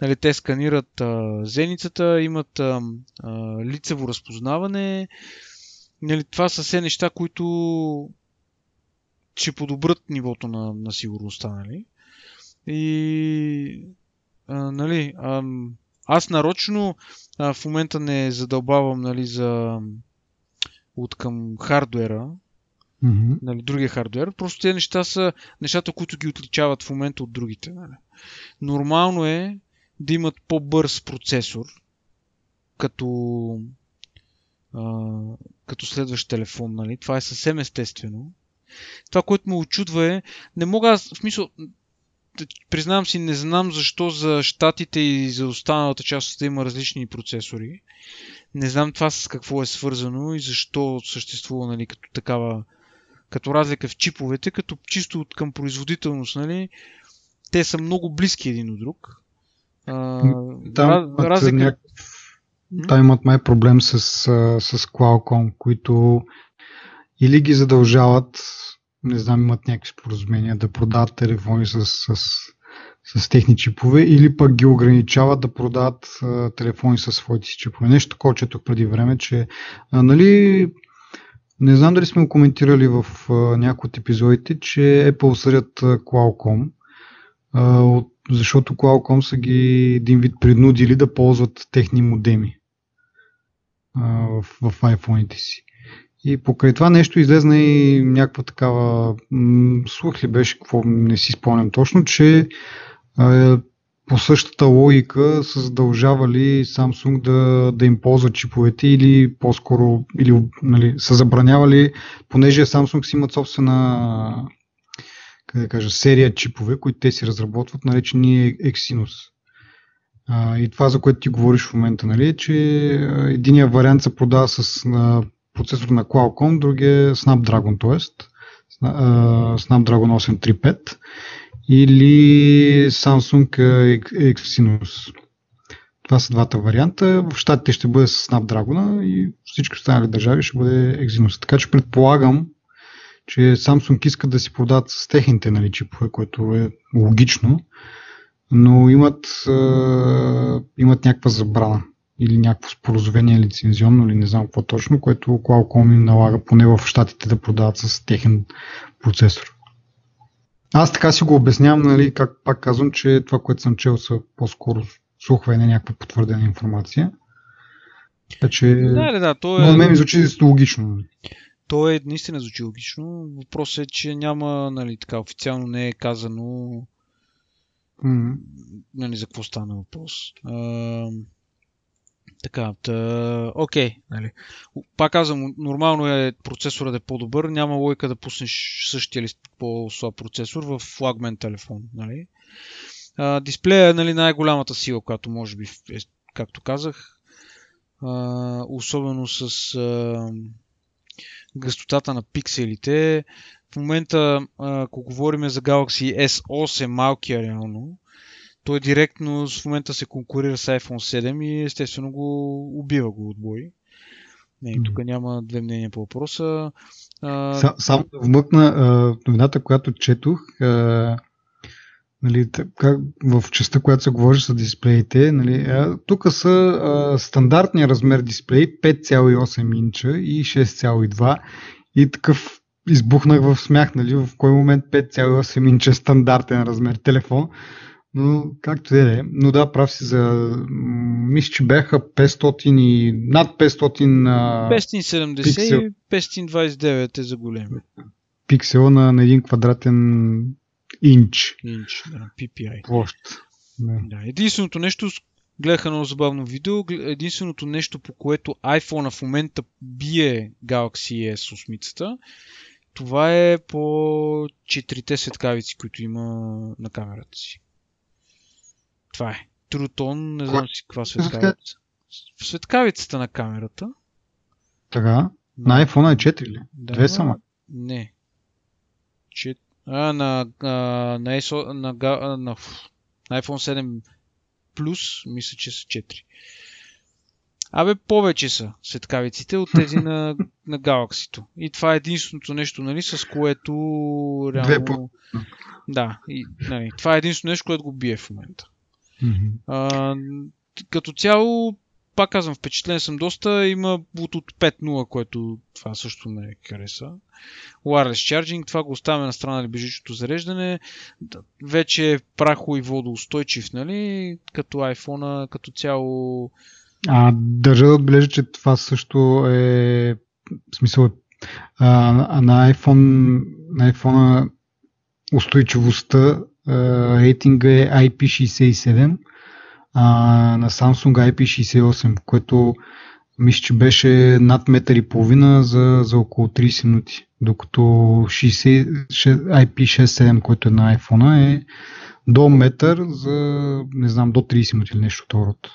Нали, те сканират а, зеницата, имат а, а, лицево разпознаване. Нали, това са все неща, които ще подобрат нивото на, на сигурността. Нали? И а, нали, а, аз нарочно а, в момента не задълбавам нали, за от към хардуера, mm-hmm. нали, другия хардвер. Просто тези неща са нещата, които ги отличават в момента от другите. Нали. Нормално е да имат по-бърз процесор, като, а, като следващ телефон. Нали. Това е съвсем естествено. Това, което ме очудва е, не мога аз, в смисъл, признавам си, не знам защо за щатите и за останалата част да има различни процесори. Не знам това с какво е свързано и защо съществува нали, като такава като разлика в чиповете, като чисто от към производителност, нали, те са много близки един от друг. А, раз, разлика... някакъв... Там имат май проблем с, с Qualcomm, които или ги задължават, не знам, имат някакви споразумения да продават телефони с, с, с техни чипове, или пък ги ограничават да продават а, телефони с своите си чипове. Нещо такова четох преди време, че а, нали, Не знам дали сме го коментирали в някои от епизодите, че Apple съдят Qualcomm, от, защото Qualcomm са ги един вид принудили да ползват техни модеми в, в iPhone-ите си. И покрай това нещо излезна и някаква такава м- слух ли беше, какво не си спомням точно, че по същата логика са задължавали Samsung да, да им ползват чиповете или по-скоро или, нали, са забранявали, понеже Samsung си имат собствена как да кажа, серия чипове, които те си разработват, наречени Exynos. А, и това, за което ти говориш в момента, нали, е, че единия вариант се продава с на процесор на Qualcomm, другия Snapdragon, т.е. Snapdragon 835 или Samsung Exynos. Това са двата варианта. В щатите ще бъде с Snapdragon и всички останали държави ще бъде Exynos. Така че предполагам, че Samsung искат да си продават с техните нали, чипове, което е логично, но имат, е, имат някаква забрана или някакво споразумение лицензионно или не знам какво точно, което Qualcomm им налага поне в щатите да продават с техен процесор. Аз така си го обяснявам, нали, как пак казвам, че това, което съм чел са по-скоро слухове, не някаква потвърдена информация. Така че... Да, да, да, то е... Но мен ми звучи логично. Нали. То е наистина звучи логично. Въпросът е, че няма, нали, така официално не е казано mm-hmm. нали, за какво стана въпрос. А, така, та, окей. Нали. Пак казвам, нормално е процесорът да е по-добър, няма логика да пуснеш същия или по-слаб процесор в флагмен телефон. Нали. А, дисплея е нали, най-голямата сила, която може би, е, както казах, а, особено с а, гъстотата на пикселите. В момента, ако говорим за Galaxy S8, малкия реално, той директно в момента се конкурира с iPhone 7 и естествено го убива го отбой. Не, тук няма две мнения по въпроса. А... Само да вмъкна новината, която четох. А, нали, как, в частта, която се говори за дисплеите. Нали, тук са а, стандартния размер дисплей 5,8 инча и 6,2 и такъв избухнах в смях, нали, в кой момент 5,8 инча е стандартен размер телефон. Но както е, но да, прав си за... Мисля, че бяха 500 и... над 500... 570 пиксел. и 529 е за големи. Пиксел на, на един квадратен инч. Инч, да, PPI. Площ. Да. да. Единственото нещо, гледаха много забавно видео, единственото нещо, по което iPhone в момента бие Galaxy S8, това е по четирите светкавици, които има на камерата си. Това е. Трутон, не знам си каква светкавица. Светкавицата на камерата. Така. На iPhone е 4 ли? Да, Две само? Не. Чет... А, на, а, на, ESO, на, на, на, на iPhone 7 Plus, мисля, че са 4. Абе, повече са светкавиците от тези на, на Galaxy. И това е единственото нещо, нали, с което реално... Да, и, нали, това е единственото нещо, което го бие в момента. Mm-hmm. А, като цяло, пак казвам, впечатлен съм доста. Има Bluetooth 5.0, което това също ме хареса. Wireless Charging, това го оставяме на страна на бежичното зареждане. Вече е прахо и водоустойчив, нали? Като iPhone, като цяло. А, държа да отбележа, че това също е в смисъл а, на iPhone, на iPhone устойчивостта рейтинга е IP67, а, на Samsung IP68, което мисля, че беше над метър и половина за, за около 30 минути. Докато 60, IP67, който е на iPhone, е до метър за, не знам, до 30 минути или нещо от.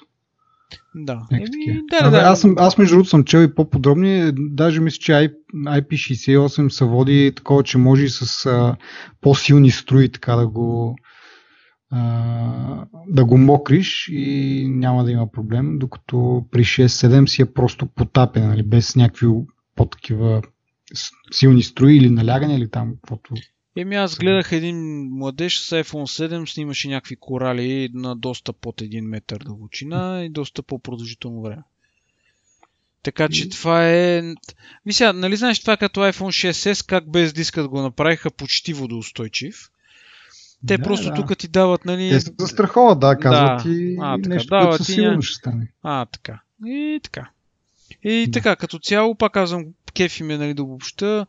Да. Еми, да, да, да. Аз, съм, аз между другото съм чел и по-подробни. Даже мисля, че IP68 се води такова, че може и с а, по-силни струи така да го а, да го мокриш и няма да има проблем, докато при 6-7 си е просто потапен, нали, без някакви по-такива силни струи или налягане или там каквото Еми аз гледах един младеж с iPhone 7, снимаше някакви корали на доста под 1 метър дълбочина и доста по-продължително време. Така че това е... Мисля, нали знаеш това като iPhone 6s, как без дискът го направиха почти водоустойчив. Те да, просто да. тук ти дават, нали... Те се застраховат, да, казват да. ти а, така, нещо, дават което със сигурност ще стане. А, така. И така. И да. така, като цяло, пак казвам, кефи ме, нали, да обобща.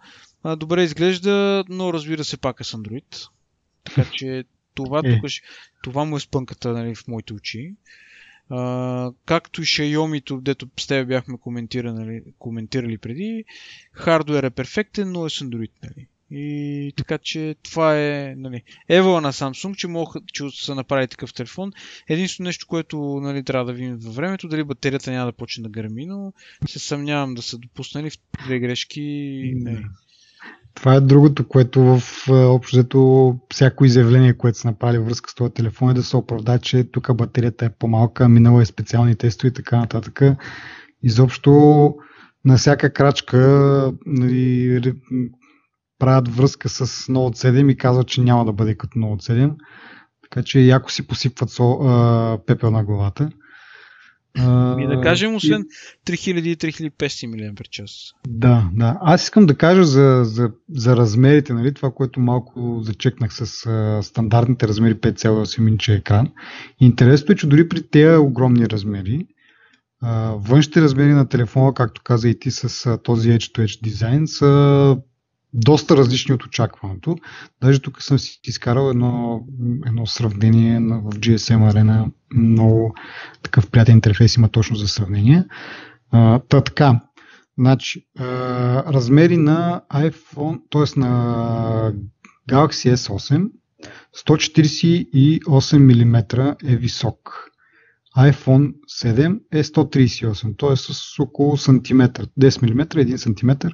Добре изглежда, но разбира се, пак е с Android. Така че това, е. тук, това му е спънката нали, в моите очи. Uh, както и Xiaomi, дето с теб бяхме коментирали, коментирали преди, хардуер е перфектен, но е с Android. Нали. И така че това е нали, евола на Samsung, че могат че са направили такъв телефон. Единствено нещо, което нали, трябва да видим във времето, дали батерията няма да почне да гърми, но се съмнявам да са допуснали в две грешки. Нали. Това е другото, което в общото всяко изявление, което са направили връзка с този телефон е да се оправда, че тук батерията е по-малка, минала е специални тестове и така нататък. Изобщо на всяка крачка нали, правят връзка с Note 7 и казват, че няма да бъде като Note 7. Така че яко си посипват со, а, пепел на главата. И да кажем, освен 3000 и 3500 мАч. Да, да. Аз искам да кажа за, за, за размерите, нали, това, което малко зачекнах с а, стандартните размери 5,8 инча екран. Интересното е, че дори при тези огромни размери, а, външните размери на телефона, както каза и ти с а, този Edge-to-Edge дизайн, са доста различни от очакваното. Даже тук съм си изкарал едно, едно сравнение в GSM Arena. Много такъв приятен интерфейс има точно за сравнение. А, та така, значи, а, размери на iPhone, т.е. на Galaxy S8 148 мм е висок. iPhone 7 е 138, т.е. с около сантиметър, 10 мм, 1 см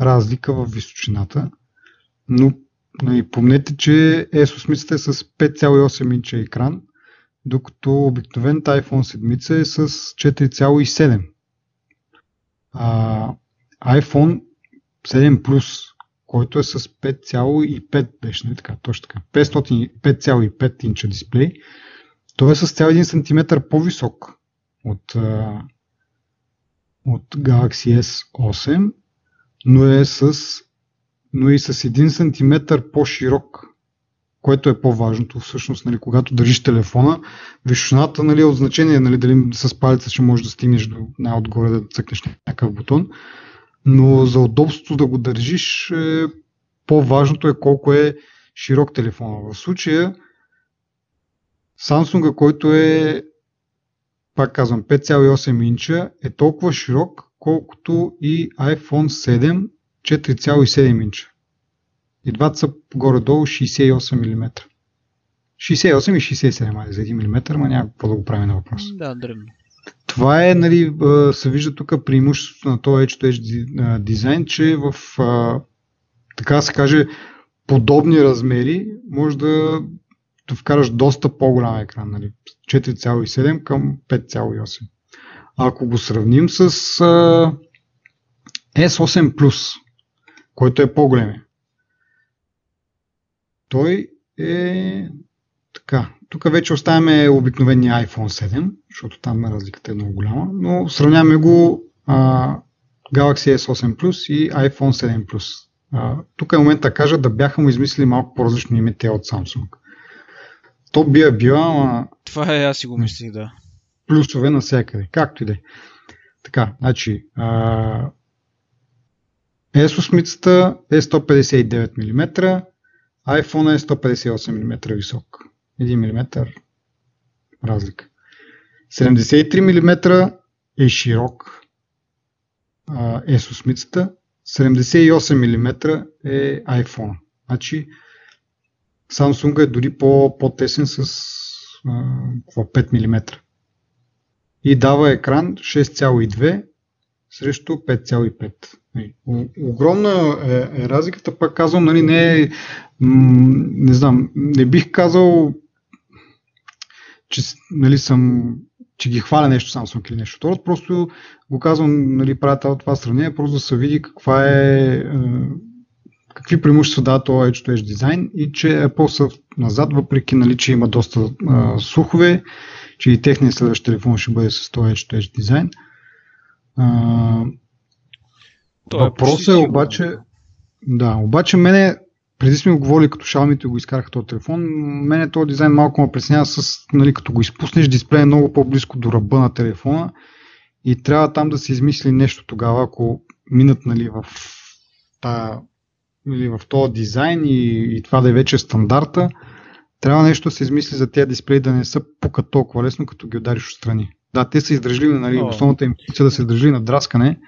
разлика в височината. Но нали, помнете, че ESO е с 5,8 инча екран, докато обикновената iPhone 7 е с 4,7. А, iPhone 7 Plus, който е с 5,5 беше, нали така, точно така, 5,5 инча дисплей, той е с цял 1 см по-висок от, от Galaxy S8 но е с но и с 1 см по-широк, което е по-важното всъщност, нали, когато държиш телефона, височината нали, е от значение, нали, дали с палеца ще можеш да стигнеш до най-отгоре да цъкнеш някакъв бутон, но за удобство да го държиш е, по-важното е колко е широк телефона. В случая Samsung, който е пак казвам 5,8 инча, е толкова широк, колкото и iPhone 7 4,7 инча. И двата са горе-долу 68 мм. 68 и 67 мали за 1 мм, ма няма какво да го правим на въпрос. Да, дръбно. Това е, нали, се вижда тук преимуществото на този Edge-to-Edge дизайн, че в, така се каже, подобни размери може да, да вкараш доста по-голям екран, нали, 4,7 към 5,8. Ако го сравним с а, S8 Plus, който е по-голем, той е така. Тук вече оставяме обикновения iPhone 7, защото там разликата е много голяма, но сравняваме го а, Galaxy S8 Plus и iPhone 7 Plus. А, тук е момента да кажа да бяха му измислили малко по-различно име те от Samsung. То би е била, ама... Това е, аз си го мислих, да плюсове навсякъде, както и да е. Така, значи, а, ESO е 159 мм, iPhone е 158 мм висок. 1 мм разлика. 73 мм е широк ESO 78 мм е iPhone. Значи Samsung е дори по-тесен с а, 5 мм и дава екран 6,2 срещу 5,5. Нали, огромна е, е разликата, пак казвам, нали, не е, не знам, не бих казал, че, нали, съм, че ги хваля нещо Samsung или нещо. Второ, просто го казвам, нали, правя това сравнение, просто да се види каква е, е какви преимущества дава този Edge-to-Edge дизайн и че Apple са назад, въпреки нали, че има доста а, слухове, че и техният следващ телефон ще бъде с този Edge-to-Edge дизайн. А, въпросът е обаче, да, обаче мене, преди сме го говорили като Xiaomi го изкараха този телефон, мене този дизайн малко ме преснява с, нали, като го изпуснеш, дисплея е много по-близко до ръба на телефона и трябва там да се измисли нещо тогава, ако минат нали, в, та, нали, в този дизайн и, и това да е вече стандарта, трябва нещо да се измисли за тези дисплеи да не са пукат толкова лесно, като ги удариш отстрани. Да, те са издържливи, нали, О. основната им функция да се издържи на драскане,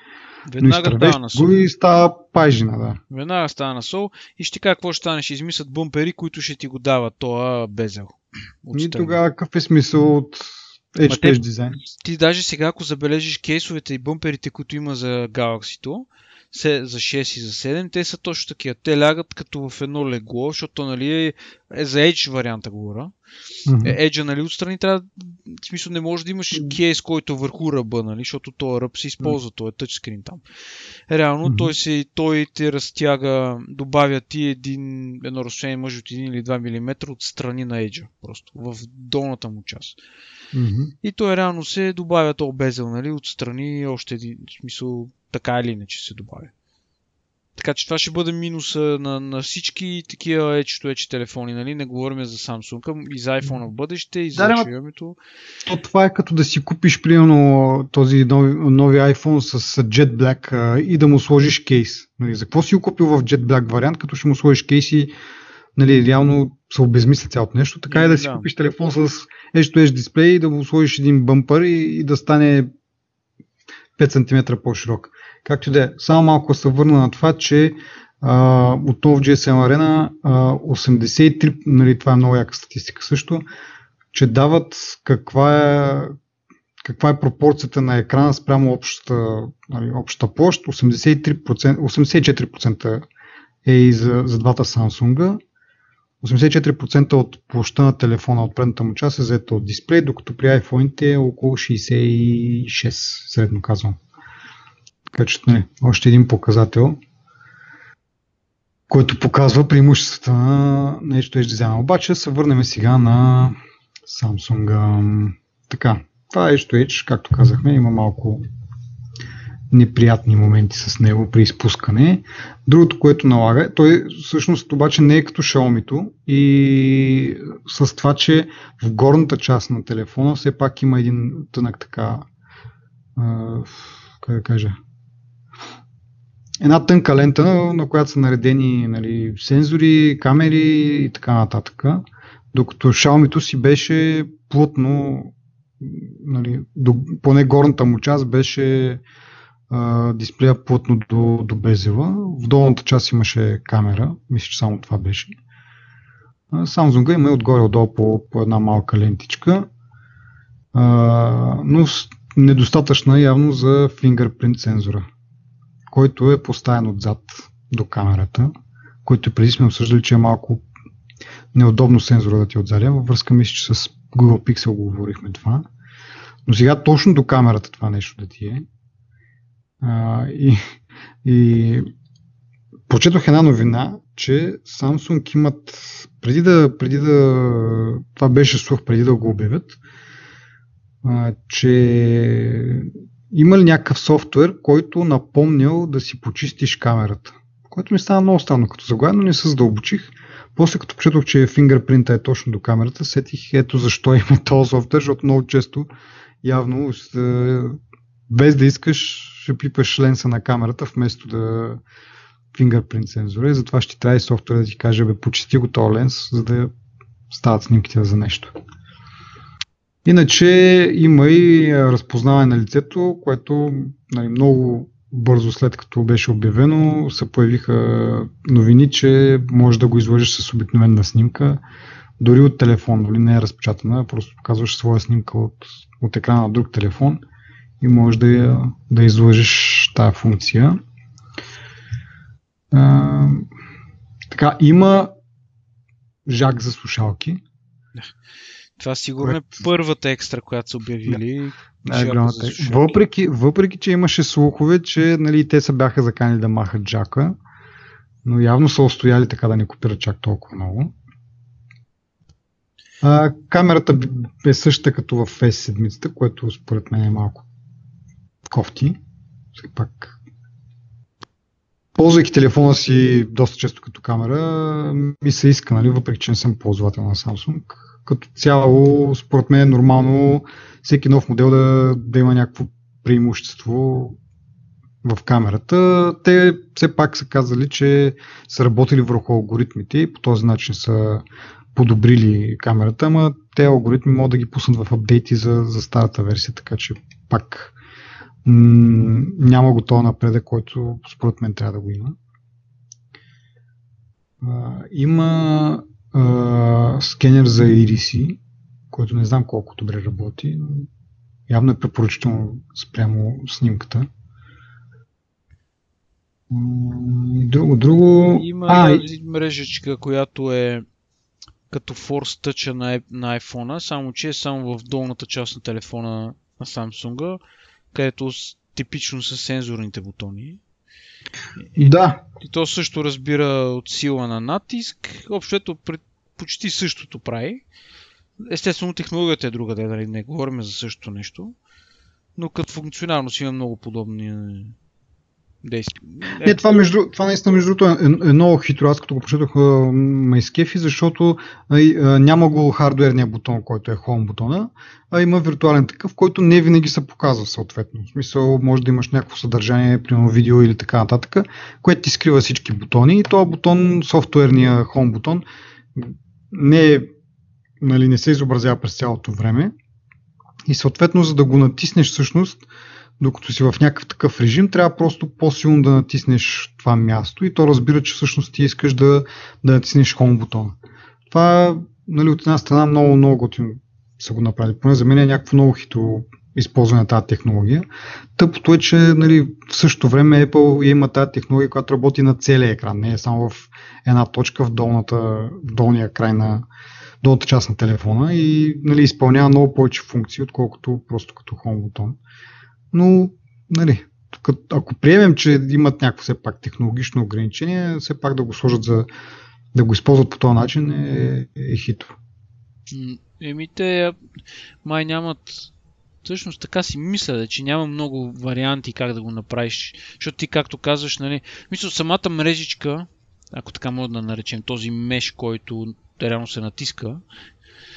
Веднага но става на сол. и става пайжина, да. Веднага става на сол и ще кажа какво ще стане. Ще измислят бумпери, които ще ти го дават това безел. И тогава какъв е смисъл от Edge дизайн? Ти даже сега, ако забележиш кейсовете и бумперите, които има за За 6 и за 7, те са точно такива. Те лягат като в едно легло, защото нали, е, за Edge варианта говоря. Mm-hmm. Edge, нали, отстрани трябва, в смисъл не може да имаш кейс, който е върху ръба, нали, защото този ръб се използва, mm-hmm. той е тъчскрин там. Реално mm-hmm. той, се, той те разтяга, добавя ти един, едно разстояние може от 1 или 2 мм от страни на Edge, просто в долната му част. Mm-hmm. И той реално се добавя то безел, нали, отстрани още един, в смисъл така или иначе се добавя. Така че това ще бъде минуса на, на всички такива to Edge телефони, нали? Не говорим за Samsung, и за iPhone в бъдеще, и за да, Xiaomi. То това е като да си купиш, примерно, този нови, нови iPhone с Jet Black и да му сложиш кейс. Нали? За какво си го купил в Jet Black вариант, като ще му сложиш кейс и нали, реално се обезмисля цялото нещо. Така е да си да. купиш телефон с to Edge дисплей и да му сложиш един бъмпър и, и да стане 5 см по-широк. Както и да е. Само малко се върна на това, че а, отново в GSM Arena а, 83, нали, това е много яка статистика също, че дават каква е, каква е пропорцията на екрана спрямо общата, нали, общата площ. 83%, 84% е и за, за двата Samsung. 84% от площта на телефона от предната му част е заета от дисплей, докато при iPhone е около 66, средно казвам. Така че не, още един показател, който показва преимуществата на нещо Edge дизайна. Обаче се върнем сега на Samsung. Така, това е Edge, както казахме, има малко неприятни моменти с него при изпускане. Другото, което налага, той всъщност обаче не е като Xiaomi и с това, че в горната част на телефона все пак има един тънък така, как да кажа, една тънка лента, на която са наредени нали, сензори, камери и така нататък. Докато Xiaomi си беше плътно, нали, до, поне горната му част беше а, дисплея плътно до, до безела. В долната част имаше камера, мисля, че само това беше. Samsung има и отгоре-отдолу по, по една малка лентичка, а, но недостатъчна явно за фингърпринт сензора който е поставен отзад до камерата, който преди сме обсъждали, че е малко неудобно сензора да ти отзаря. Във връзка мисля, че с Google Pixel го говорихме това. Но сега точно до камерата това нещо да ти е. И, и прочетох една новина, че Samsung имат преди да, преди да това беше слух, преди да го обявят, а, че има ли някакъв софтуер, който напомнял да си почистиш камерата? Което ми стана много странно като заглавие, но не се задълбочих. После като почетох, че фингърпринта е точно до камерата, сетих ето защо има този софтуер, защото много често явно без да искаш ще пипаш ленса на камерата вместо да фингърпринт сензора и затова ще трябва и софтуер да ти каже бе почисти го този ленс, за да стават снимките за нещо. Иначе има и разпознаване на лицето, което нали, много бързо след като беше обявено се появиха новини, че може да го изложиш с обикновена снимка, дори от телефон, нали, не е разпечатана, просто показваш своя снимка от, от екрана на друг телефон и можеш да, я, да изложиш тази функция. А, така, има жак за слушалки. Това сигурно е първата екстра, която са обявили. Да. Въпреки, въпреки, че имаше слухове, че нали, те се бяха закани да махат джака, но явно са устояли така да не копират чак толкова много. А, камерата е същата като в S7, което според мен е малко кофти. все пак ползвайки телефона си доста често като камера, ми се иска, нали, въпреки че не съм ползвател на Samsung. Като цяло, според мен е нормално всеки нов модел да, да има някакво преимущество в камерата. Те все пак са казали, че са работили върху алгоритмите и по този начин са подобрили камерата, ама те алгоритми могат да ги пуснат в апдейти за, за старата версия, така че пак м- няма го този напредък, който според мен трябва да го има. А, има а, скенер за EDC, който не знам колко добре работи, но явно е препоръчително спрямо снимката. Друго, друго. Има а, мрежичка, която е като Force Touch на, на iPhone, само че е само в долната част на телефона на Samsung, където типично са сензорните бутони. Да. И то също разбира от сила на натиск. Общото почти същото прави. Естествено, технологията е друга, да нали, не говорим за същото нещо. Но като функционалност има много подобни действия. Е, не, това, между, това наистина между другото е, е много хитро. Аз като го прочетох ме изкефи, защото а, а, няма го хардуерния бутон, който е Home бутона, а има виртуален такъв, който не винаги се показва съответно. В смисъл, може да имаш някакво съдържание, примерно видео или така нататък, което ти скрива всички бутони и този бутон, софтуерния Home бутон, не, е, нали, не се изобразява през цялото време. И съответно, за да го натиснеш всъщност, докато си в някакъв такъв режим, трябва просто по-силно да натиснеш това място и то разбира, че всъщност ти искаш да, да натиснеш Home бутона. Това нали, от една страна много, много готино са го направили. Поне за мен е някакво много хитро използване на тази технология. Тъпото е, че нали, в същото време Apple има тази технология, която работи на целия екран, не е само в една точка в, долната, в долния край на долната част на телефона и нали, изпълнява много повече функции, отколкото просто като Home бутон. Но, нали, тук, ако приемем, че имат някакво все пак технологично ограничение, все пак да го сложат за да го използват по този начин е, е хитро. Еми те май нямат Всъщност така си мисля, че няма много варианти как да го направиш. Защото ти, както казваш, нали, мисля, самата мрежичка, ако така мога да наречем, този меш, който реално се натиска,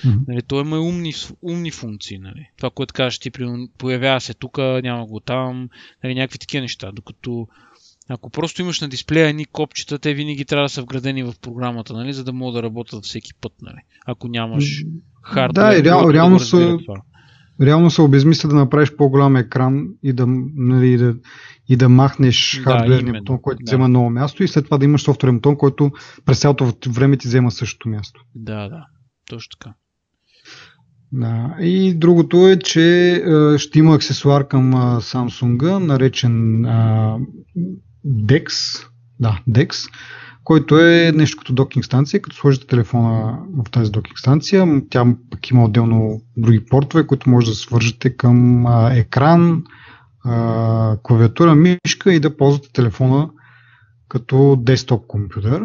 Mm-hmm. Нали, той има умни, умни функции. Нали. Това, което кажеш ти, появява се тук, няма го там, нали, някакви такива неща. Докато ако просто имаш на дисплея едни копчета, те винаги трябва да са вградени в програмата, нали, за да могат да работят всеки път. Нали. Ако нямаш хардвер. Да, и реал, реално, да са, реално се обезмисля да направиш по-голям екран и да, нали, да, и да махнеш да, хардверния бутон, който да. взема ново място и след това да имаш софтуерен бутон, който през цялото време ти взема същото място. Да, да, точно така. Да. И другото е, че е, ще има аксесуар към е, Samsung, наречен е, DeX, да, DeX, който е нещо като докинг станция. Като сложите телефона в тази докинг станция, тя пък има отделно други портове, които може да свържете към е, екран, е, клавиатура, мишка и да ползвате телефона като десктоп компютър.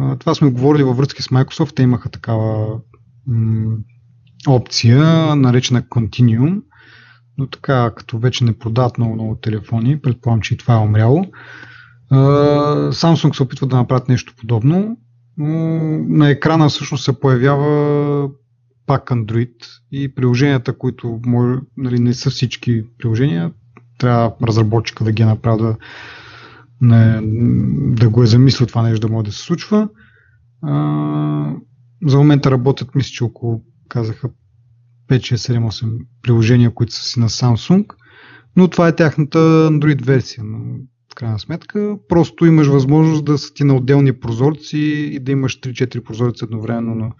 Е, това сме говорили във връзки с Microsoft. Те имаха такава м- опция, наречена Continuum, но така, като вече не продават много, много телефони, предполагам, че и това е умряло. Samsung се опитва да направят нещо подобно, но на екрана всъщност се появява пак Android и приложенията, които може, нали, не са всички приложения, трябва разработчика да ги направи да, не, да го е замислил това нещо да може да се случва. А, за момента работят, мисля, че около казаха 5, 6, 7, 8 приложения, които са си на Samsung, но това е тяхната Android версия. Но в крайна сметка, просто имаш възможност да са ти на отделни прозорци и да имаш 3-4 прозорци едновременно на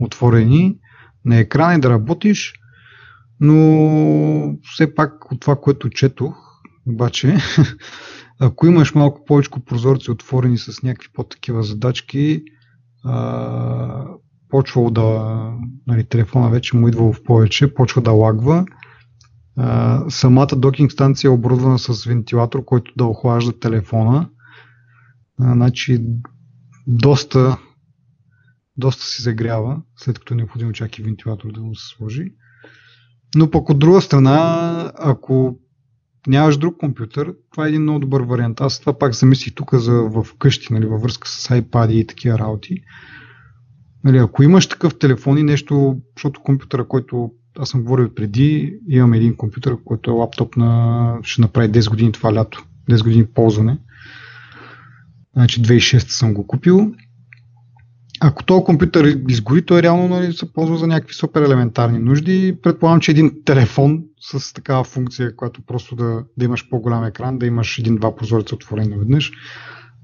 отворени на екрана и да работиш. Но все пак от това, което четох, обаче, ако имаш малко повече прозорци отворени с някакви по-такива задачки, почвал да, нали, телефона вече му идва в повече, почва да лагва. А, самата докинг станция е оборудвана с вентилатор, който да охлажда телефона. А, значи доста, доста се загрява, след като е необходимо чак и вентилатор да му се сложи. Но пък от друга страна, ако нямаш друг компютър, това е един много добър вариант. Аз това пак замислих тук за в къщи, нали, във връзка с iPad и такива работи. Нали, ако имаш такъв телефон и нещо, защото компютъра, който аз съм говорил преди, имам един компютър, който е лаптоп на, ще направи 10 години това лято, 10 години ползване. Значи 2006 съм го купил. Ако този компютър изгори, той реално нали, се ползва за някакви супер елементарни нужди. Предполагам, че един телефон с такава функция, която просто да, да имаш по-голям екран, да имаш един-два прозореца отворени наведнъж,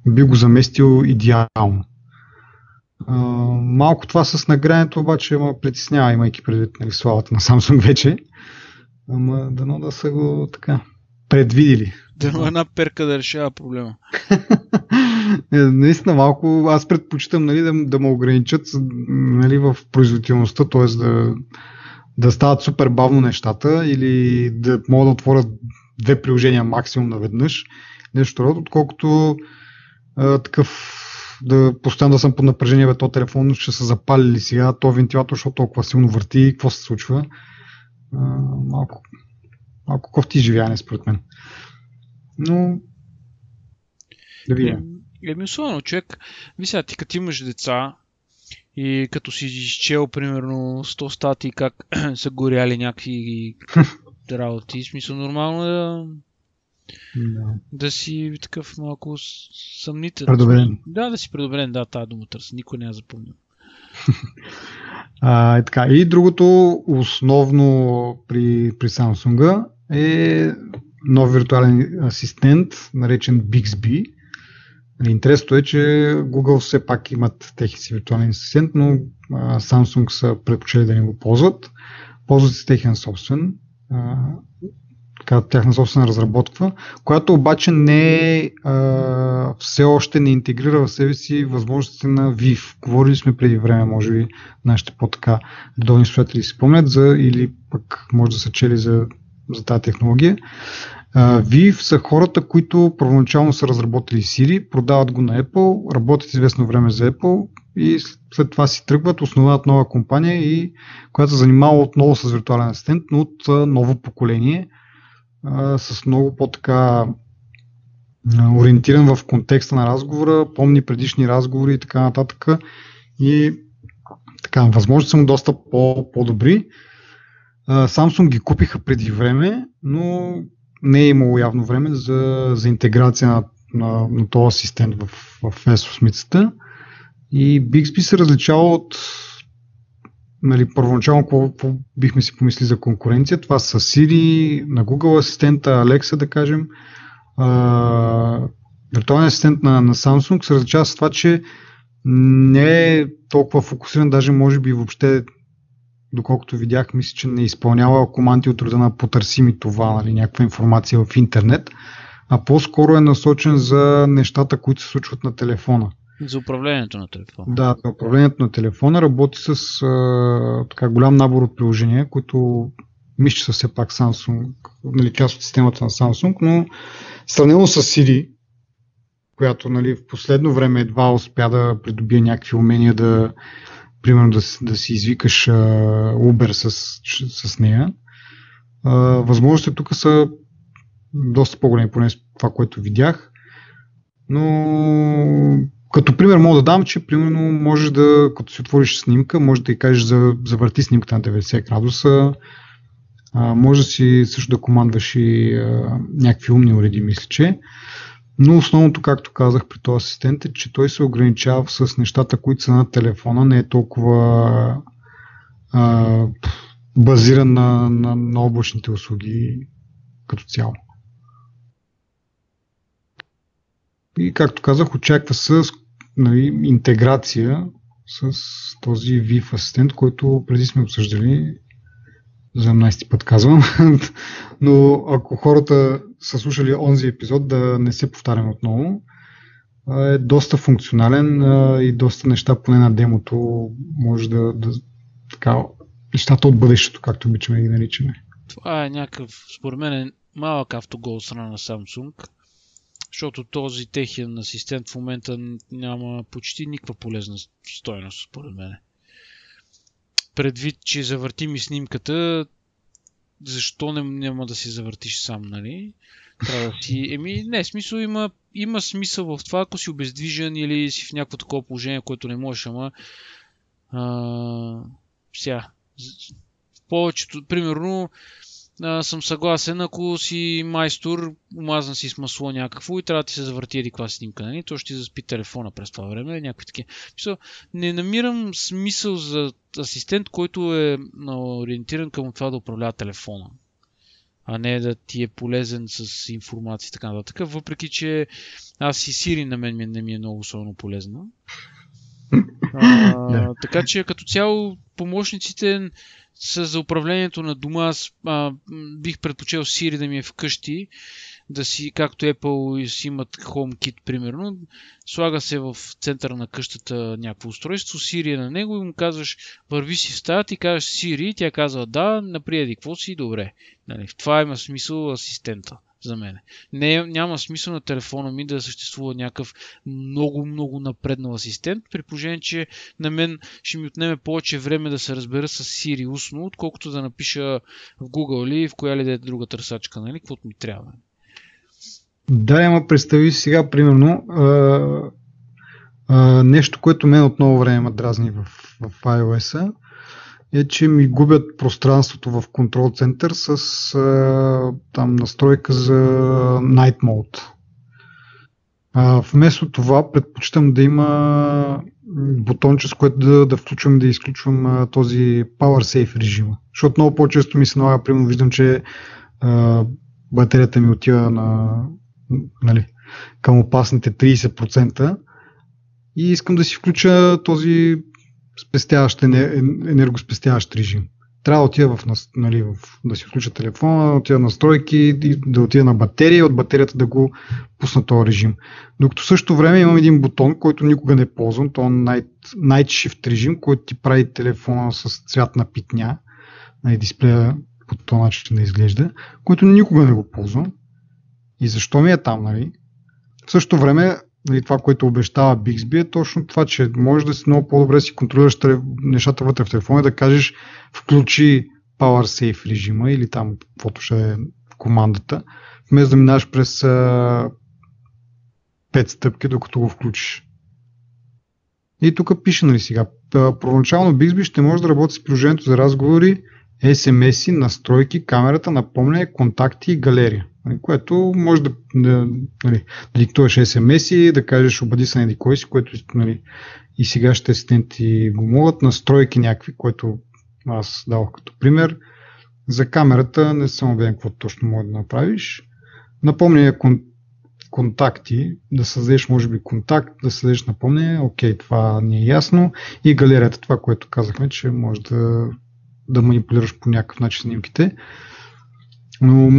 би го заместил идеално. А, малко това с нагрянето обаче ме притеснява, имайки предвид нали, славата на Samsung вече. Ама дано да са го така предвидили. Дано една перка да решава проблема. Е, наистина малко, аз предпочитам нали, да, да ме ограничат нали, в производителността, т.е. Да, да стават супер бавно нещата или да мога да отворя две приложения максимум наведнъж, нещо друго, отколкото а, такъв да постоянно да съм под напрежение, бе, то телефон ще се запали ли сега, то вентилатор, защото толкова силно върти, какво се случва. А, малко, малко кофти живеяне, според мен. Но да видим. Еми, особено човек, ви сега, ти като имаш деца и като си изчел примерно 100 статии как са горяли някакви работи, смисъл нормално е да, Да. да си такъв малко съмнителен. Предубеден. Да, да си предубеден, да, тази дума търся. Никой не я запомнил. А, и, така. и другото основно при, при Samsung е нов виртуален асистент, наречен Bixby. Интересното е, че Google все пак имат техния си виртуален асистент, но Samsung са предпочели да не го ползват. Ползват се техен собствен, така, тяхна собствена разработка, която обаче не е, все още не интегрира в себе си възможностите на VIV. Говорили сме преди време, може би нашите по-така редовни слушатели си спомнят за, или пък може да са чели за, за тази технология. Uh, са хората, които първоначално са разработили Siri, продават го на Apple, работят известно време за Apple и след това си тръгват, основават нова компания, и, която се занимава отново с виртуален асистент, но от ново поколение, uh, с много по-така ориентиран в контекста на разговора, помни предишни разговори и така нататък. И така, възможно са му доста по- по-добри. Samsung ги купиха преди време, но не е имало явно време за, за интеграция на, на, на този асистент в, в S8. И Bixby се различава от нали, първоначално какво, бихме си помисли за конкуренция. Това са Siri, на Google асистента, Alexa да кажем. Виртуалният асистент на, на Samsung се различава с това, че не е толкова фокусиран, даже може би въобще доколкото видях, мисля, че не изпълнява команди от рода на потърси ми това, нали, някаква информация в интернет, а по-скоро е насочен за нещата, които се случват на телефона. За управлението на телефона. Да, за управлението на телефона работи с а, така голям набор от приложения, които мисля, че са все пак Samsung, нали, част от системата на Samsung, но сравнено с Siri, която нали, в последно време едва успя да придобие някакви умения да, примерно да, да си извикаш а, Uber с, с нея. А, възможностите тук са доста по-големи, поне това, което видях. Но като пример мога да дам, че примерно можеш да, като си отвориш снимка, може да й кажеш за, завърти снимката на 90 градуса, а, може да си също да командваш и а, някакви умни уреди, мисля, че. Но основното, както казах при този асистент е, че той се ограничава с нещата, които са на телефона, не е толкова а, базиран на, на, на облачните услуги като цяло. И както казах, очаква се нали, интеграция с този VIF асистент, който преди сме обсъждали за 17 път казвам, но ако хората са слушали онзи епизод, да не се повтарям отново, е доста функционален и доста неща, поне на демото, може да, да така, нещата от бъдещето, както обичаме да ги наричаме. Това е някакъв, според мен, е малък автогол страна на Samsung, защото този техен асистент в момента няма почти никаква полезна стойност, според мен. Предвид, че завърти ми снимката, защо не, няма да си завъртиш сам, нали? Трябва да си... Еми, не, смисъл има, има смисъл в това, ако си обездвижен или си в някакво такова положение, което не можеш, ама... А, сега, повечето, примерно, а, съм съгласен, ако си майстор, омазан си с масло някакво и трябва да ти се завърти еди каква снимка, нали? То ще ти заспи телефона през това време, някакви такива. Мисъл, не намирам смисъл за асистент, който е ориентиран към това да управлява телефона а не да ти е полезен с информация и така нататък. Въпреки, че аз и Siri на мен не ми е много особено полезна. А. Така че като цяло помощниците са за управлението на дома. Аз а, бих предпочел Siri да ми е вкъщи, да си, както Apple си имат HomeKit, примерно, слага се в центъра на къщата някакво устройство, Siri е на него и му казваш, върви си в стаята и казваш Siri, тя казва да, наприеди какво си, добре. Нали, в това има смисъл асистента за мен. Не, няма смисъл на телефона ми да съществува някакъв много, много напреднал асистент, при положение, че на мен ще ми отнеме повече време да се разбера с Siri устно, отколкото да напиша в Google или в коя ли да е друга търсачка, нали, каквото ми трябва. Да, ама представи сега, примерно, а, а, нещо, което мен от много време ме дразни в, в iOS-а, е, че ми губят пространството в Control Center с а, там настройка за Night Mode. А, вместо това предпочитам да има бутонче, с което да, да включвам да изключвам а, този Power Safe режима. Защото много по-често ми се налага, примерно виждам, че а, батерията ми отива на, нали, към опасните 30% и искам да си включа този спестяващ, енергоспестяващ режим. Трябва да отида в, нали, в, да си включа телефона, да отида настройки, да отида на батерия и от батерията да го пусна този режим. Докато в същото време имам един бутон, който никога не ползвам, то е Night, Night Shift режим, който ти прави телефона с цвят на питня, нали, дисплея по този начин да изглежда, който никога не го ползвам. И защо ми е там, нали? В същото време нали, това, което обещава Bixby е точно това, че можеш да си много по-добре си контролираш нещата вътре в телефона и да кажеш включи Power Safe режима или там каквото ще е командата, вместо да минаш през а, 5 стъпки, докато го включиш. И тук пише, нали сега, първоначално Bixby ще може да работи с приложението за разговори, SMS-и, настройки, камерата, напомняне, контакти и галерия. Нали, което може да, да, нали, диктуваш SMS-и, да кажеш обади се на кой си, което нали, и сегашните асистенти го могат, настройки някакви, което аз давах като пример. За камерата не съм убеден какво точно може да направиш. Напомня кон, контакти, да създадеш може би контакт, да създадеш напомня, окей, това не е ясно. И галерията, това, което казахме, че може да, да манипулираш по някакъв начин снимките. Но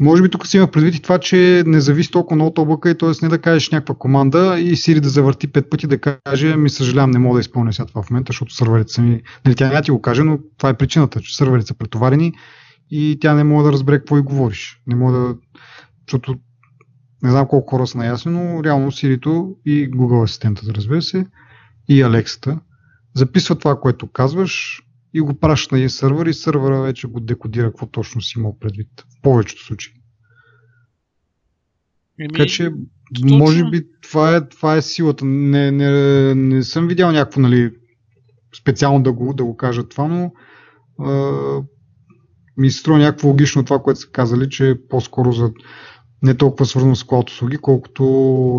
може би тук си има предвид и това, че не зависи толкова много от облака и т.е. не да кажеш някаква команда и Siri да завърти пет пъти да каже ми съжалявам, не мога да изпълня сега това в момента, защото сървърите са ми... Нали, тя няма ти го каже, но това е причината, че сървърите са претоварени и тя не може да разбере какво и говориш. Не мога да... Защото не знам колко хора са наясни, но реално Siri и Google асистентът, разбира се, и Алексата записва това, което казваш, и го праща на един сървър и сървъра вече го декодира какво точно си имал предвид. В повечето случаи. Еми, така че, точно. може би това е, това е силата. Не, не, не съм видял някакво, нали, специално да го, да го кажа това, но а, ми се струва някакво логично това, което са казали, че е по-скоро за не толкова свързано с клауд услуги, колкото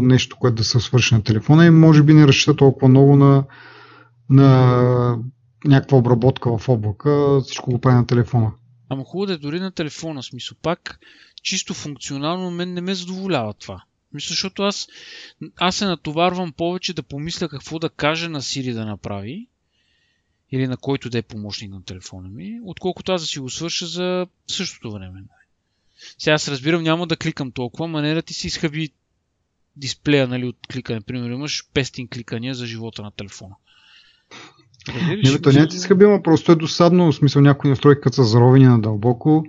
нещо, което да се свърши на телефона и може би не разчита толкова много на, на някаква обработка в облака, всичко го прави на телефона. Ама хубаво да е дори на телефона, смисъл. Пак, чисто функционално, мен не ме задоволява това. Мисля, защото аз, аз се натоварвам повече да помисля какво да каже на Сири да направи, или на който да е помощник на телефона ми, отколкото аз да си го свърша за същото време. Сега аз разбирам, няма да кликам толкова, манера ти си изхъби дисплея нали, от кликане. Примерно имаш 500 кликания за живота на телефона. Не, бе, то не е ти скъбима, просто е досадно, в смисъл някои настройки, като са заровени надълбоко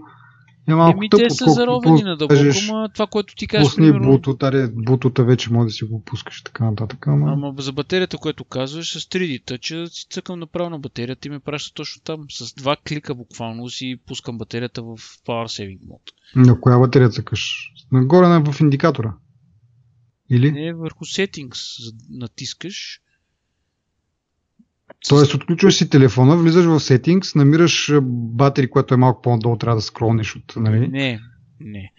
Е малко Еми, тъпо, те са заровени на дълбоко, ама това, което ти кажеш, Пусни примерно, бутута, аре, бутута вече може да си го пускаш така нататък. Ама... Ама за батерията, което казваш, с 3D Touch си цъкам направо на батерията и ме праща точно там. С два клика буквално си пускам батерията в Power Saving мод. На коя батерия цъкаш? Нагоре на в индикатора. Или? Не върху Settings натискаш. Тоест, отключваш си телефона, влизаш в Settings, намираш батери, което е малко по-надолу, трябва да скролнеш от, нали? Не, не.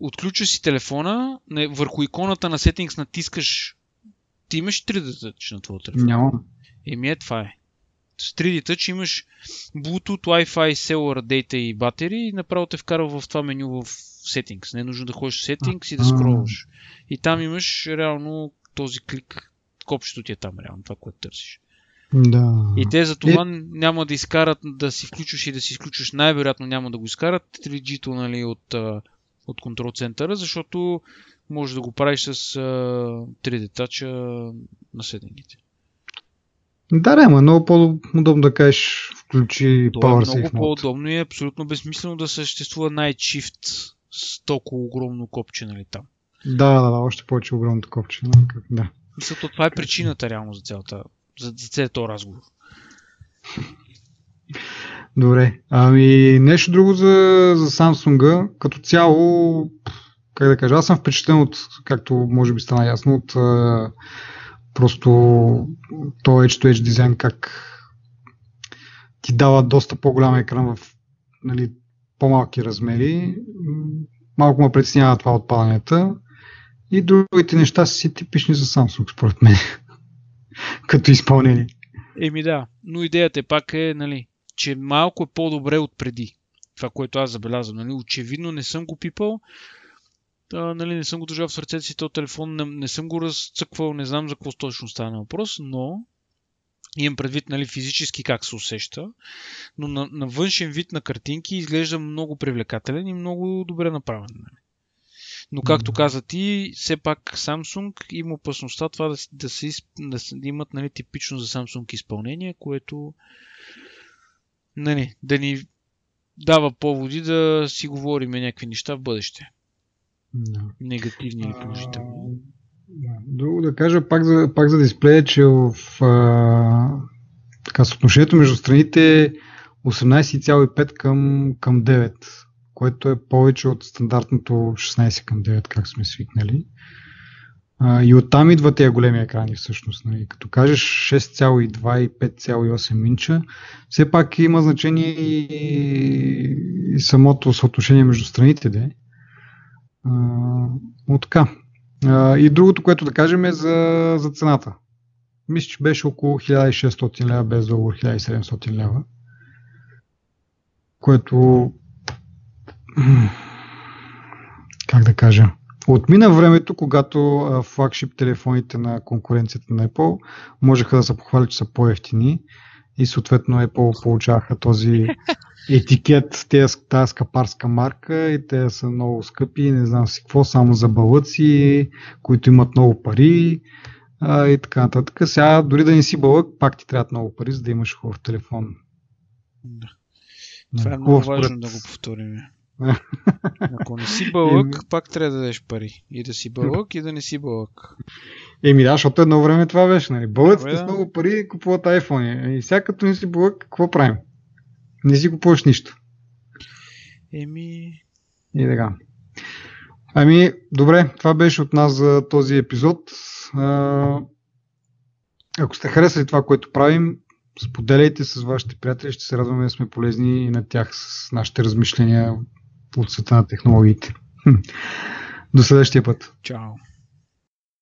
Отключваш си телефона, не, върху иконата на Settings натискаш. Ти имаш 3D Touch на твоя телефон. Нямам. Еми е, това е. С 3D Touch имаш Bluetooth, Wi-Fi, Cellular Data и батерии и направо те вкарва в това меню в Settings. Не е нужно да ходиш в Settings и да скролваш. И там имаш реално този клик. Копчето ти е там реално, това, което търсиш. Да. И те за това няма да изкарат да си включваш и да си изключваш. Най-вероятно няма да го изкарат 3G-то нали, от, от контрол центъра, защото може да го правиш с а, 3D Touch на седените. Да, да, ама е много по-удобно да кажеш включи Това е Power много Safe Mode. по-удобно и е абсолютно безсмислено да съществува Shift с толкова огромно копче, нали там. Да, да, да, още повече огромното копче. Да. Мисля, то това е причината реално за цялата, за, за целият този разговор. Добре. Ами нещо друго за, за Samsung. Като цяло, как да кажа, аз съм впечатлен от, както може би стана ясно, от а, просто то Edge-to-Edge дизайн, как ти дава доста по-голям екран в нали, по-малки размери. Малко ме притеснява това от паданията. И другите неща са си типични за Samsung, според мен. като изпълнение. Еми да, но идеята е пак е, нали, че малко е по-добре от преди. Това, което аз забелязвам. Нали, очевидно не съм го пипал, а, нали, не съм го държал в сърцето си този телефон, не, не съм го разцъквал, не знам за какво точно стана въпрос, но имам предвид нали, физически как се усеща, но на, на външен вид на картинки изглежда много привлекателен и много добре направен. Нали. Но както каза ти, все пак Samsung има опасността това да, да, се, да, се- да имат нали, типично за Samsung изпълнение, което нали, да ни дава поводи да си говорим някакви неща в бъдеще. Да. Негативни или положителни. Друго да кажа пак за, пак за дисплея, че в а, така, съотношението между страните е 18,5 към, към 9, което е повече от стандартното 16 към 9, как сме свикнали. А, и оттам идват тези големи екрани всъщност. Нали. Като кажеш 6,2 и 5,8 инча, все пак има значение и, и самото съотношение между страните. Де. А, така. А, и другото, което да кажем е за, за цената. Мисля, че беше около 1600 лева, без договор 1700 лева. Което как да кажа отмина времето, когато флагшип телефоните на конкуренцията на Apple можеха да се похвалят, че са по-ефтини и съответно Apple получаваха този етикет, тази скъпарска марка и те са много скъпи, не знам си какво, само за балъци, които имат много пари а, и така нататък. Сега дори да не си балък, пак ти трябват много пари, за да имаш хубав телефон. Да. Това е много важно да го повторим. Ако не си бълък, пак трябва да дадеш пари. И да си бълък, и да не си бълък. Еми да, защото едно време това беше. Нали? Бълъците Добре, с да. много пари купуват iPhone. И сега като не си бълък, какво правим? Не си купуваш нищо. Еми, И така. Ами, добре, това беше от нас за този епизод. Ако сте харесали това, което правим, споделяйте с вашите приятели, ще се радваме да сме полезни и на тях с нашите размишления от света на технологиите. До следващия път. чао.